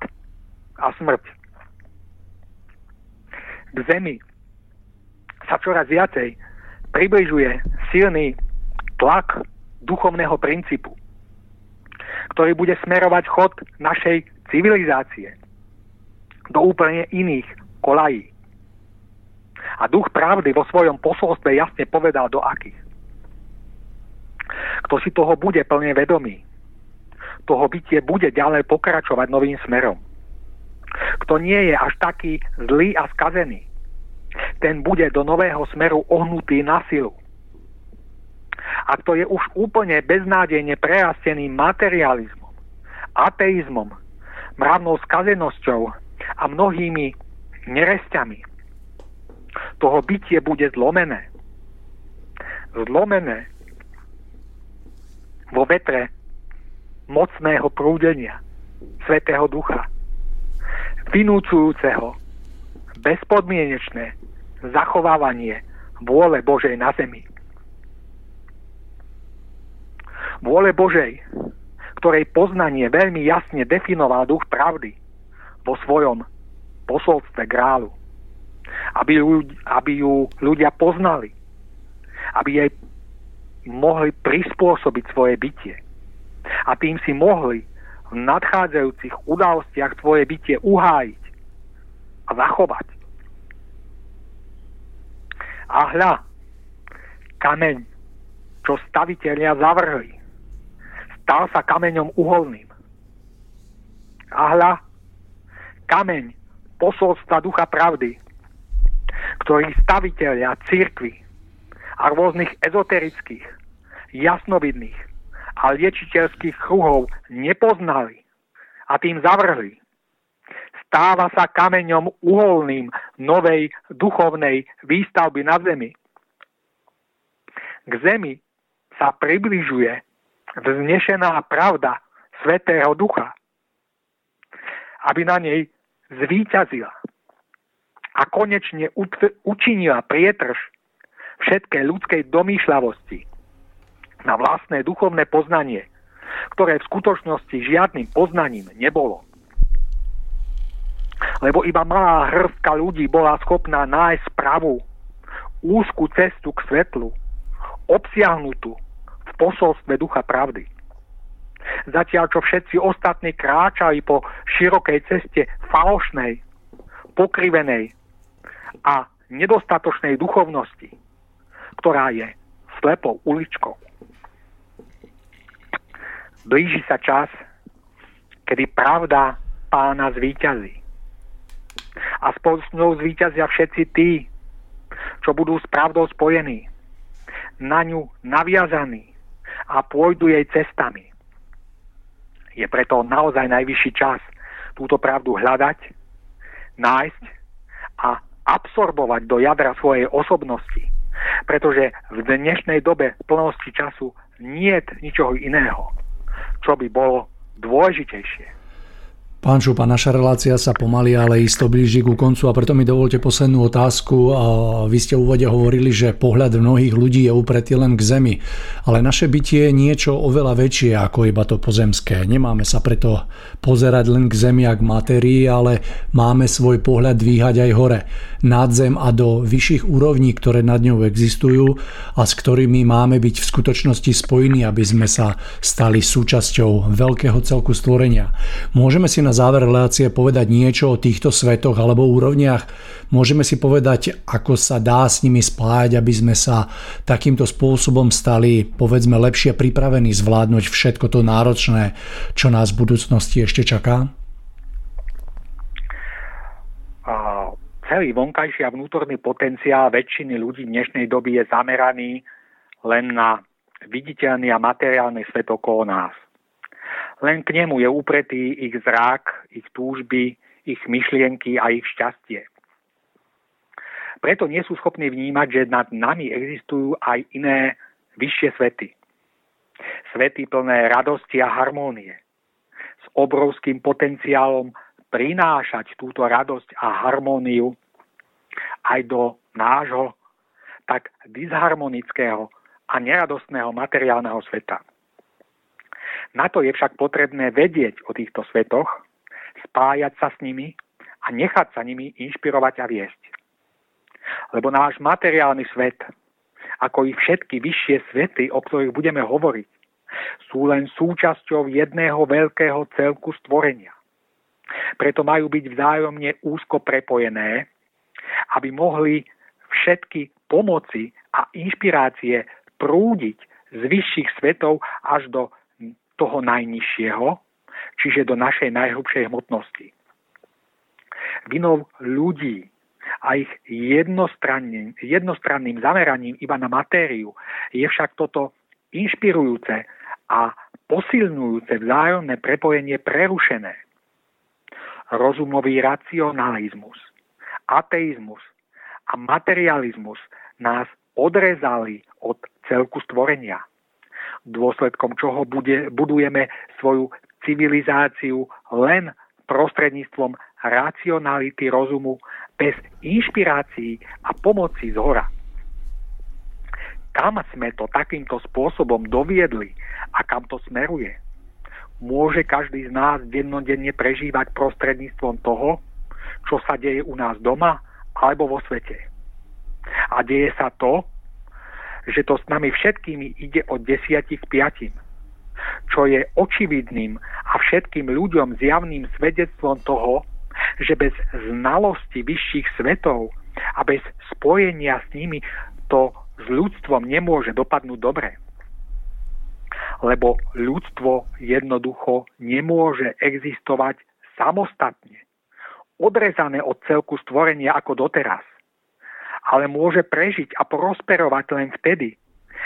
a smrť. K zemi sa čoraz viacej približuje silný tlak duchovného princípu, ktorý bude smerovať chod našej civilizácie do úplne iných kolají. A duch pravdy vo svojom posolstve jasne povedal do akých. Kto si toho bude plne vedomý, toho bytie bude ďalej pokračovať novým smerom. Kto nie je až taký zlý a skazený, ten bude do nového smeru ohnutý na silu. A kto je už úplne beznádejne prerastený materializmom, ateizmom, mravnou skazenosťou a mnohými neresťami, toho bytie bude zlomené. Zlomené vo vetre mocného prúdenia Svetého Ducha, vynúcujúceho bezpodmienečné zachovávanie vôle Božej na zemi. Vôle Božej, ktorej poznanie veľmi jasne definoval duch pravdy vo svojom posolstve grálu aby, ľudí, aby ju ľudia poznali, aby jej mohli prispôsobiť svoje bytie. A tým si mohli v nadchádzajúcich udalostiach svoje bytie uhájiť a zachovať. A hľa, kameň, čo staviteľia zavrhli, stal sa kameňom uholným. A hľa, kameň posolstva ducha pravdy, ktorý staviteľia církvy a rôznych ezoterických, jasnovidných a liečiteľských kruhov nepoznali a tým zavrhli. Stáva sa kameňom uholným novej duchovnej výstavby na zemi. K zemi sa približuje vznešená pravda Svetého Ducha, aby na nej zvíťazila a konečne učinila prietrž všetkej ľudskej domýšľavosti na vlastné duchovné poznanie, ktoré v skutočnosti žiadnym poznaním nebolo. Lebo iba malá hrstka ľudí bola schopná nájsť pravú, úzku cestu k svetlu, obsiahnutú v posolstve ducha pravdy. Zatiaľ, čo všetci ostatní kráčali po širokej ceste falošnej, pokrivenej a nedostatočnej duchovnosti, ktorá je slepou uličkou. Blíži sa čas, kedy pravda pána zvíťazí. A spolu s ňou zvíťazia všetci tí, čo budú s pravdou spojení, na ňu naviazaní a pôjdu jej cestami. Je preto naozaj najvyšší čas túto pravdu hľadať, nájsť a absorbovať do jadra svojej osobnosti. Pretože v dnešnej dobe plnosti času nie je ničoho iného, čo by bolo dôležitejšie Pán Šupa, naša relácia sa pomaly, ale isto blíži ku koncu a preto mi dovolte poslednú otázku. Vy ste v úvode hovorili, že pohľad mnohých ľudí je upretý len k zemi, ale naše bytie je niečo oveľa väčšie ako iba to pozemské. Nemáme sa preto pozerať len k zemi a k matérii, ale máme svoj pohľad dvíhať aj hore, nad zem a do vyšších úrovní, ktoré nad ňou existujú a s ktorými máme byť v skutočnosti spojení, aby sme sa stali súčasťou veľkého celku stvorenia. Môžeme si na záver relácie povedať niečo o týchto svetoch alebo úrovniach? Môžeme si povedať, ako sa dá s nimi spájať, aby sme sa takýmto spôsobom stali, povedzme, lepšie pripravení zvládnuť všetko to náročné, čo nás v budúcnosti ešte čaká? Celý vonkajší a vnútorný potenciál väčšiny ľudí dnešnej doby je zameraný len na viditeľný a materiálny svet okolo nás. Len k nemu je upretý ich zrák, ich túžby, ich myšlienky a ich šťastie. Preto nie sú schopní vnímať, že nad nami existujú aj iné vyššie svety. Svety plné radosti a harmónie. S obrovským potenciálom prinášať túto radosť a harmóniu aj do nášho tak disharmonického a neradostného materiálneho sveta. Na to je však potrebné vedieť o týchto svetoch, spájať sa s nimi a nechať sa nimi inšpirovať a viesť. Lebo náš materiálny svet, ako i všetky vyššie svety, o ktorých budeme hovoriť, sú len súčasťou jedného veľkého celku stvorenia. Preto majú byť vzájomne úzko prepojené, aby mohli všetky pomoci a inšpirácie prúdiť z vyšších svetov až do toho najnižšieho, čiže do našej najhrubšej hmotnosti. Vinou ľudí a ich jednostranným, jednostranným zameraním iba na matériu je však toto inšpirujúce a posilňujúce vzájomné prepojenie prerušené. Rozumový racionalizmus, ateizmus a materializmus nás odrezali od celku stvorenia dôsledkom čoho bude, budujeme svoju civilizáciu len prostredníctvom racionality rozumu bez inšpirácií a pomoci z. Kam sme to takýmto spôsobom doviedli a kam to smeruje? Môže každý z nás dennodenne prežívať prostredníctvom toho, čo sa deje u nás doma alebo vo svete. A deje sa to, že to s nami všetkými ide od desiatich k piatim, čo je očividným a všetkým ľuďom zjavným svedectvom toho, že bez znalosti vyšších svetov a bez spojenia s nimi to s ľudstvom nemôže dopadnúť dobre. Lebo ľudstvo jednoducho nemôže existovať samostatne, odrezané od celku stvorenia ako doteraz ale môže prežiť a prosperovať len vtedy,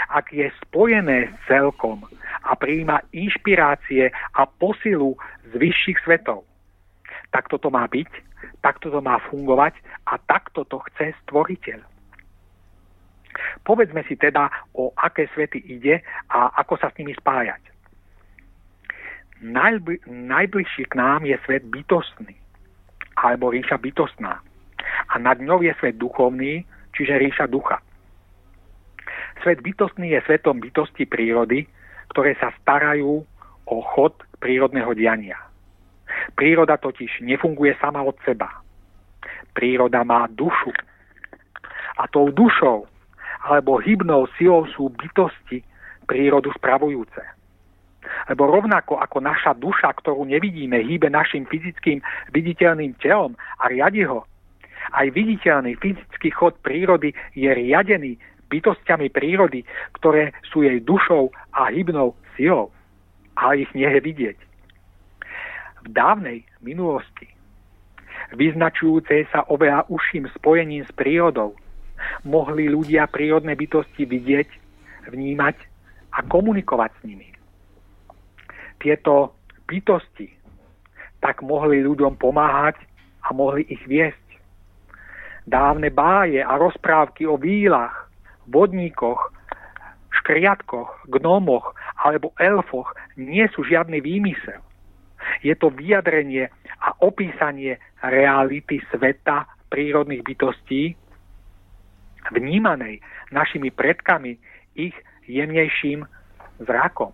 ak je spojené s celkom a príjma inšpirácie a posilu z vyšších svetov. Takto to má byť, takto to má fungovať a takto to chce stvoriteľ. Povedzme si teda, o aké svety ide a ako sa s nimi spájať. Najbli- najbližší k nám je svet bytostný, alebo ríša bytostná a nad ňou je svet duchovný, čiže ríša ducha. Svet bytostný je svetom bytosti prírody, ktoré sa starajú o chod prírodného diania. Príroda totiž nefunguje sama od seba. Príroda má dušu. A tou dušou alebo hybnou silou sú bytosti prírodu spravujúce. Lebo rovnako ako naša duša, ktorú nevidíme, hýbe našim fyzickým viditeľným telom a riadi ho, aj viditeľný fyzický chod prírody je riadený bytostiami prírody, ktoré sú jej dušou a hybnou silou. Ale ich nie je vidieť. V dávnej minulosti, vyznačujúcej sa oveľa užším spojením s prírodou, mohli ľudia prírodné bytosti vidieť, vnímať a komunikovať s nimi. Tieto bytosti tak mohli ľuďom pomáhať a mohli ich viesť. Dávne báje a rozprávky o výlach, vodníkoch, škriatkoch, gnómoch alebo elfoch nie sú žiadny výmysel. Je to vyjadrenie a opísanie reality sveta prírodných bytostí, vnímanej našimi predkami ich jemnejším zrakom.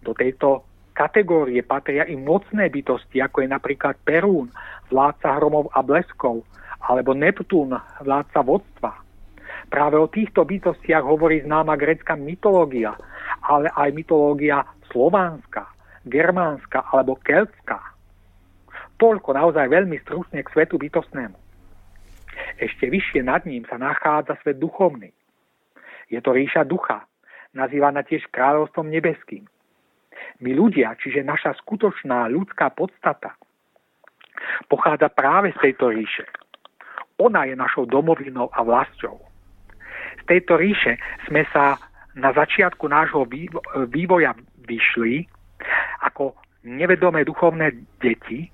Do tejto kategórie patria i mocné bytosti, ako je napríklad Perún, vládca hromov a bleskov, alebo Neptún, vládca vodstva. Práve o týchto bytostiach hovorí známa grecká mytológia, ale aj mytológia slovanská, germánska alebo keltská. Toľko naozaj veľmi stručne k svetu bytostnému. Ešte vyššie nad ním sa nachádza svet duchovný. Je to ríša ducha, nazývaná tiež kráľovstvom nebeským. My ľudia, čiže naša skutočná ľudská podstata, pochádza práve z tejto ríše. Ona je našou domovinou a vlastou z tejto ríše sme sa na začiatku nášho vývoja vyšli ako nevedomé duchovné deti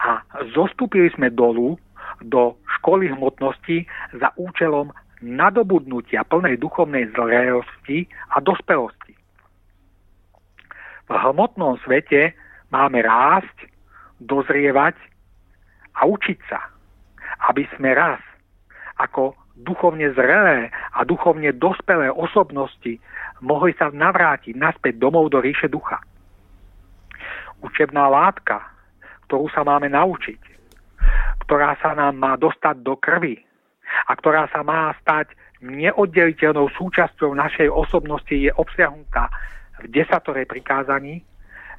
a zostúpili sme dolu do školy hmotnosti za účelom nadobudnutia plnej duchovnej zrelosti a dospelosti. V hmotnom svete máme rásť, dozrievať a učiť sa, aby sme raz ako duchovne zrelé a duchovne dospelé osobnosti mohli sa navrátiť naspäť domov do ríše ducha. Učebná látka, ktorú sa máme naučiť, ktorá sa nám má dostať do krvi a ktorá sa má stať neoddeliteľnou súčasťou našej osobnosti je obsiahnutá v desatore prikázaní,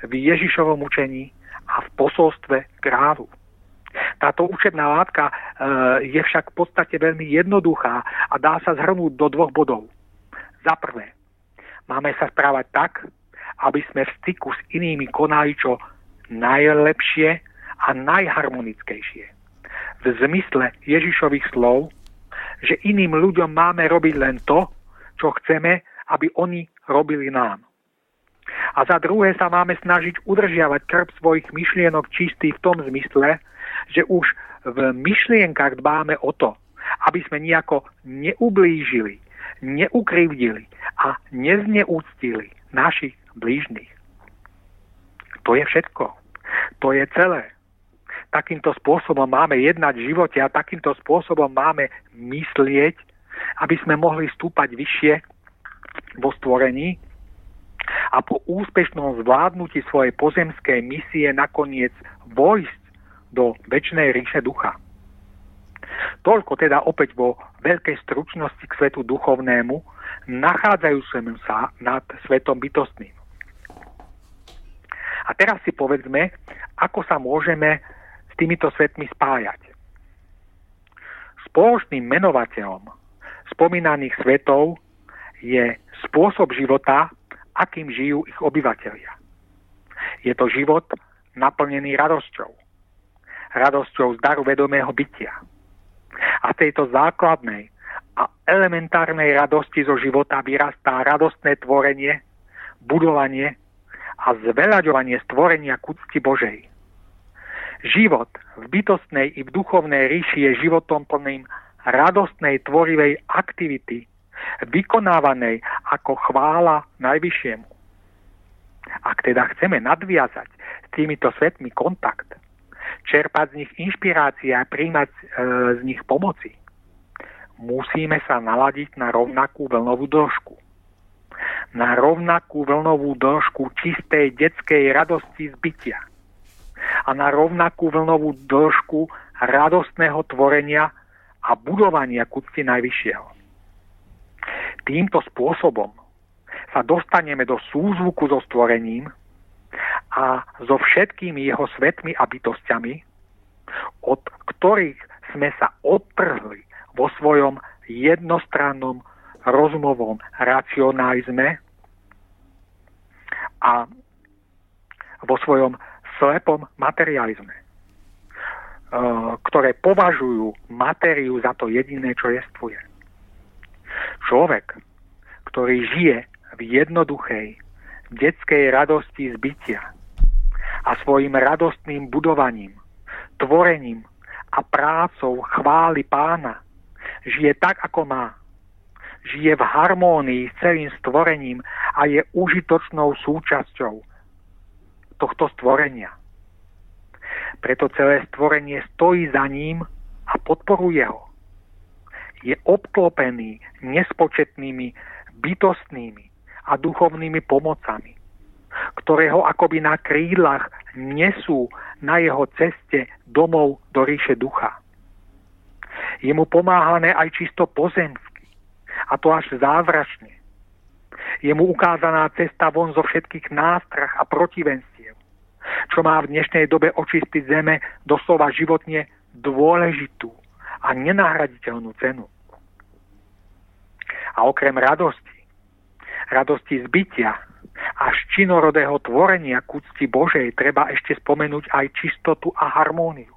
v Ježišovom učení a v posolstve kráľu. Táto učebná látka e, je však v podstate veľmi jednoduchá a dá sa zhrnúť do dvoch bodov. Za prvé, máme sa správať tak, aby sme v styku s inými konali čo najlepšie a najharmonickejšie. V zmysle Ježišových slov, že iným ľuďom máme robiť len to, čo chceme, aby oni robili nám. A za druhé sa máme snažiť udržiavať krb svojich myšlienok čistý v tom zmysle, že už v myšlienkach dbáme o to, aby sme nejako neublížili, neukrivdili a nezneúctili našich blížnych. To je všetko. To je celé. Takýmto spôsobom máme jednať v živote a takýmto spôsobom máme myslieť, aby sme mohli stúpať vyššie vo stvorení a po úspešnom zvládnutí svojej pozemskej misie nakoniec vojsť do väčšnej ríše ducha. Toľko teda opäť vo veľkej stručnosti k svetu duchovnému, nachádzajúcemu sa nad svetom bytostným. A teraz si povedzme, ako sa môžeme s týmito svetmi spájať. Spoločným menovateľom spomínaných svetov je spôsob života, akým žijú ich obyvateľia. Je to život naplnený radosťou radosťou z daru vedomého bytia. A tejto základnej a elementárnej radosti zo života vyrastá radostné tvorenie, budovanie a zveľaďovanie stvorenia k Božej. Život v bytostnej i v duchovnej ríši je životom plným radostnej tvorivej aktivity, vykonávanej ako chvála Najvyššiemu. Ak teda chceme nadviazať s týmito svetmi kontakt, čerpať z nich inšpirácie a príjmať e, z nich pomoci. musíme sa naladiť na rovnakú vlnovú dĺžku. Na rovnakú vlnovú dĺžku čistej detskej radosti zbytia a na rovnakú vlnovú dĺžku radostného tvorenia a budovania kucti Najvyššieho. Týmto spôsobom sa dostaneme do súzvuku so stvorením a so všetkými jeho svetmi a bytostiami, od ktorých sme sa odtrhli vo svojom jednostrannom rozumovom racionalizme a vo svojom slepom materializme, e, ktoré považujú matériu za to jediné, čo jestvuje. Človek, ktorý žije v jednoduchej, detskej radosti zbytia a svojim radostným budovaním, tvorením a prácou chváli pána, žije tak, ako má. Žije v harmónii s celým stvorením a je užitočnou súčasťou tohto stvorenia. Preto celé stvorenie stojí za ním a podporuje ho. Je obklopený nespočetnými bytostnými a duchovnými pomocami, ktoré ho akoby na krídlach nesú na jeho ceste domov do ríše ducha. Je mu pomáhané aj čisto pozemsky, a to až závračne. Je mu ukázaná cesta von zo všetkých nástrach a protivenstiev, čo má v dnešnej dobe očistiť zeme doslova životne dôležitú a nenahraditeľnú cenu. A okrem radosti, radosti zbytia a činorodého tvorenia k úcti Božej treba ešte spomenúť aj čistotu a harmóniu.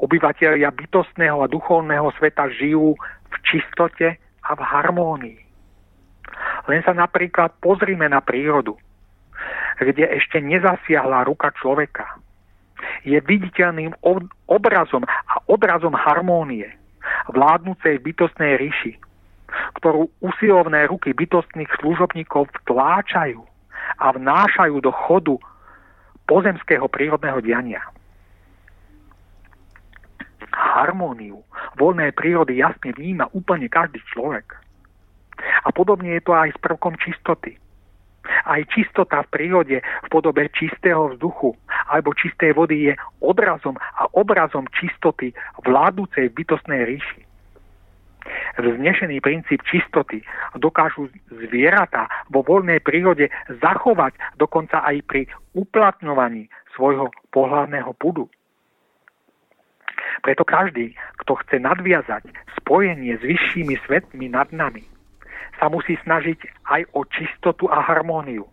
Obyvatelia bytostného a duchovného sveta žijú v čistote a v harmónii. Len sa napríklad pozrime na prírodu, kde ešte nezasiahla ruka človeka. Je viditeľným obrazom a odrazom harmónie vládnúcej bytostnej ríši, ktorú usilovné ruky bytostných služobníkov vtláčajú a vnášajú do chodu pozemského prírodného diania harmóniu voľnej prírody jasne vníma úplne každý človek. A podobne je to aj s prvkom čistoty. Aj čistota v prírode v podobe čistého vzduchu alebo čistej vody je odrazom a obrazom čistoty vládúcej bytostnej ríši. Vznešený princíp čistoty dokážu zvieratá vo voľnej prírode zachovať dokonca aj pri uplatňovaní svojho pohľadného pudu. Preto každý, kto chce nadviazať spojenie s vyššími svetmi nad nami, sa musí snažiť aj o čistotu a harmóniu,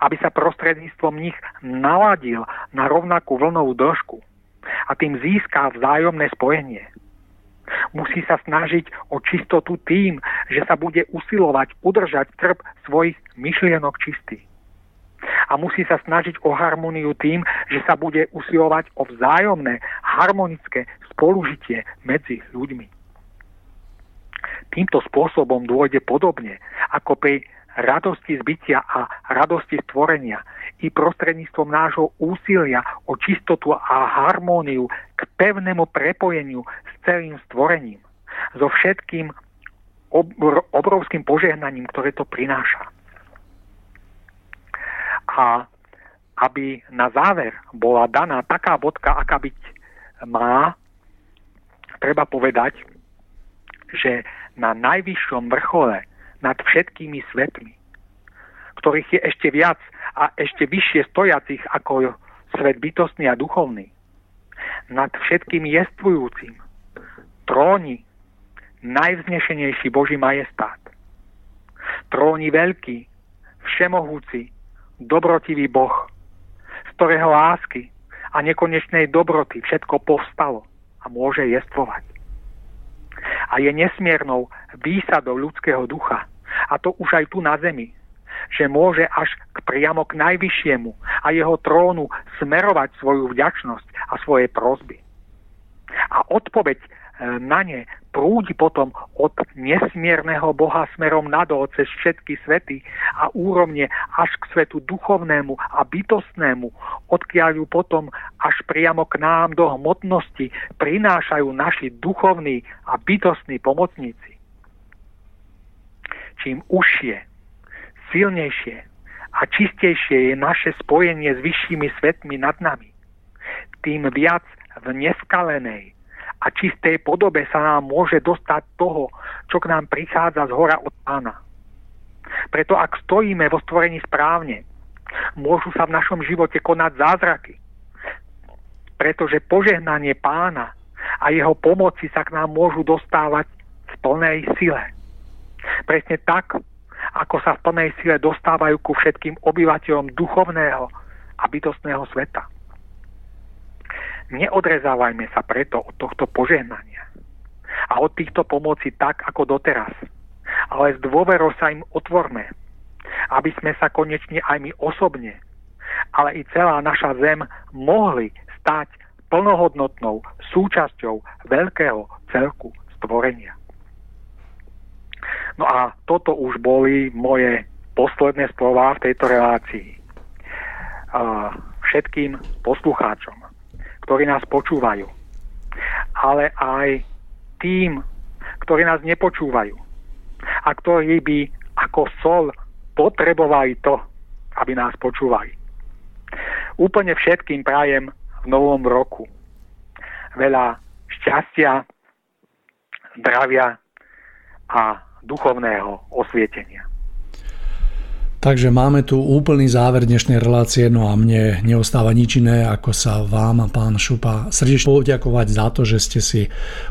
aby sa prostredníctvom nich naladil na rovnakú vlnovú dĺžku a tým získá vzájomné spojenie. Musí sa snažiť o čistotu tým, že sa bude usilovať udržať trb svojich myšlienok čistý a musí sa snažiť o harmóniu tým, že sa bude usilovať o vzájomné harmonické spolužitie medzi ľuďmi. Týmto spôsobom dôjde podobne ako pri radosti zbytia a radosti stvorenia i prostredníctvom nášho úsilia o čistotu a harmóniu k pevnému prepojeniu s celým stvorením, so všetkým obrovským požehnaním, ktoré to prináša. A aby na záver bola daná taká bodka, aká byť má, treba povedať, že na najvyššom vrchole nad všetkými svetmi, ktorých je ešte viac a ešte vyššie stojacich ako svet bytostný a duchovný, nad všetkým jestvujúcim, tróni najvznešenejší Boží majestát. Tróni veľký, všemohúci, dobrotivý Boh, z ktorého lásky a nekonečnej dobroty všetko povstalo a môže jestvovať. A je nesmiernou výsadou ľudského ducha, a to už aj tu na zemi, že môže až k priamo k najvyššiemu a jeho trónu smerovať svoju vďačnosť a svoje prozby. A odpoveď na ne prúdi potom od nesmierneho Boha smerom nadol cez všetky svety a úrovne až k svetu duchovnému a bytostnému, odkiaľ ju potom až priamo k nám do hmotnosti prinášajú naši duchovní a bytostní pomocníci. Čím užšie, silnejšie a čistejšie je naše spojenie s vyššími svetmi nad nami, tým viac v neskalenej a čistej podobe sa nám môže dostať toho, čo k nám prichádza z hora od pána. Preto ak stojíme vo stvorení správne, môžu sa v našom živote konať zázraky. Pretože požehnanie pána a jeho pomoci sa k nám môžu dostávať v plnej sile. Presne tak, ako sa v plnej sile dostávajú ku všetkým obyvateľom duchovného a bytostného sveta. Neodrezávajme sa preto od tohto požehnania a od týchto pomoci tak, ako doteraz, ale s dôverou sa im otvorme, aby sme sa konečne aj my osobne, ale i celá naša zem mohli stať plnohodnotnou súčasťou veľkého celku stvorenia. No a toto už boli moje posledné slova v tejto relácii. Všetkým poslucháčom ktorí nás počúvajú, ale aj tým, ktorí nás nepočúvajú a ktorí by ako sol potrebovali to, aby nás počúvali. Úplne všetkým prajem v novom roku veľa šťastia, zdravia a duchovného osvietenia. Takže máme tu úplný záver dnešnej relácie, no a mne neostáva nič iné, ako sa vám, pán Šupa, srdečne poďakovať za to, že ste si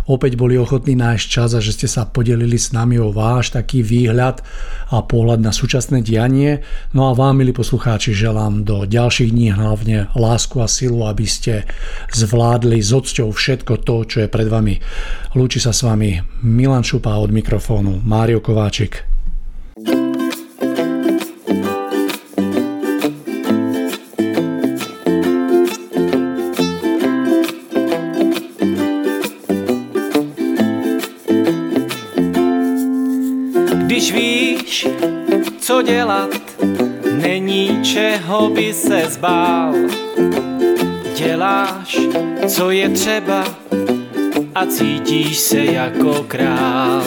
opäť boli ochotní nájsť čas a že ste sa podelili s nami o váš taký výhľad a pohľad na súčasné dianie. No a vám, milí poslucháči, želám do ďalších dní hlavne lásku a silu, aby ste zvládli s odsťou všetko to, čo je pred vami. Lúči sa s vami Milan Šupa od mikrofónu, Mário Kováčik. Co dělat, není čeho by se zbál. Děláš, co je třeba a cítíš se jako král.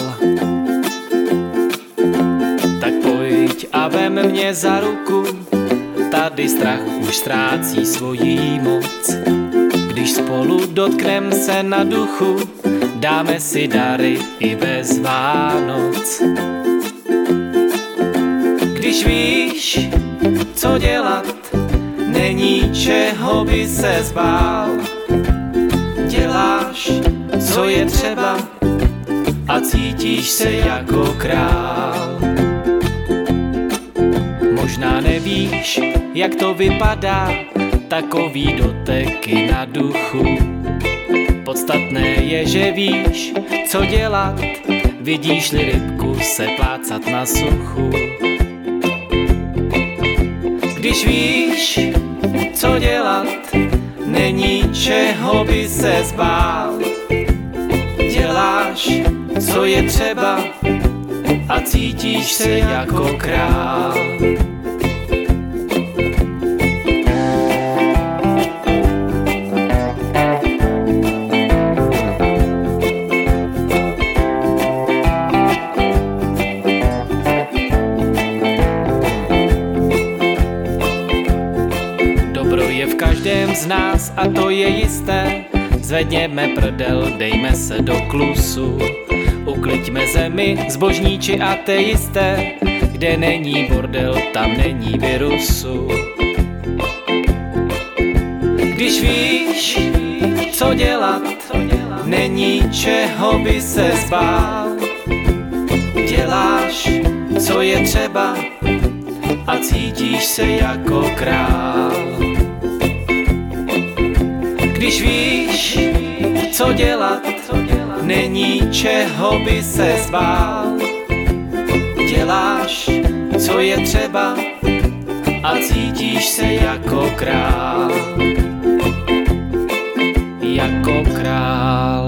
Tak pojď a vem mě za ruku, tady strach už ztrácí svojí moc. Když spolu dotknem se na duchu, dáme si dary i bez Vánoc když víš, co dělat, není čeho by se zbál. Děláš, co je třeba a cítíš se jako král. Možná nevíš, jak to vypadá, takový doteky na duchu. Podstatné je, že víš, co dělat, vidíš-li rybku se plácat na suchu. Když víš, co dělat, není čeho by se zbál. Děláš, co je třeba a cítíš se jako král. Zvedněme prdel, dejme se do klusu. Ukliďme zemi, zbožníči a teisté. Kde není bordel, tam není virusu. Když víš, co dělat, není čeho by se zbál. Děláš, co je třeba a cítíš se jako král. Když víš, co dělat, není čeho by se zbál. Děláš, co je třeba a cítíš se jako král. Jako král.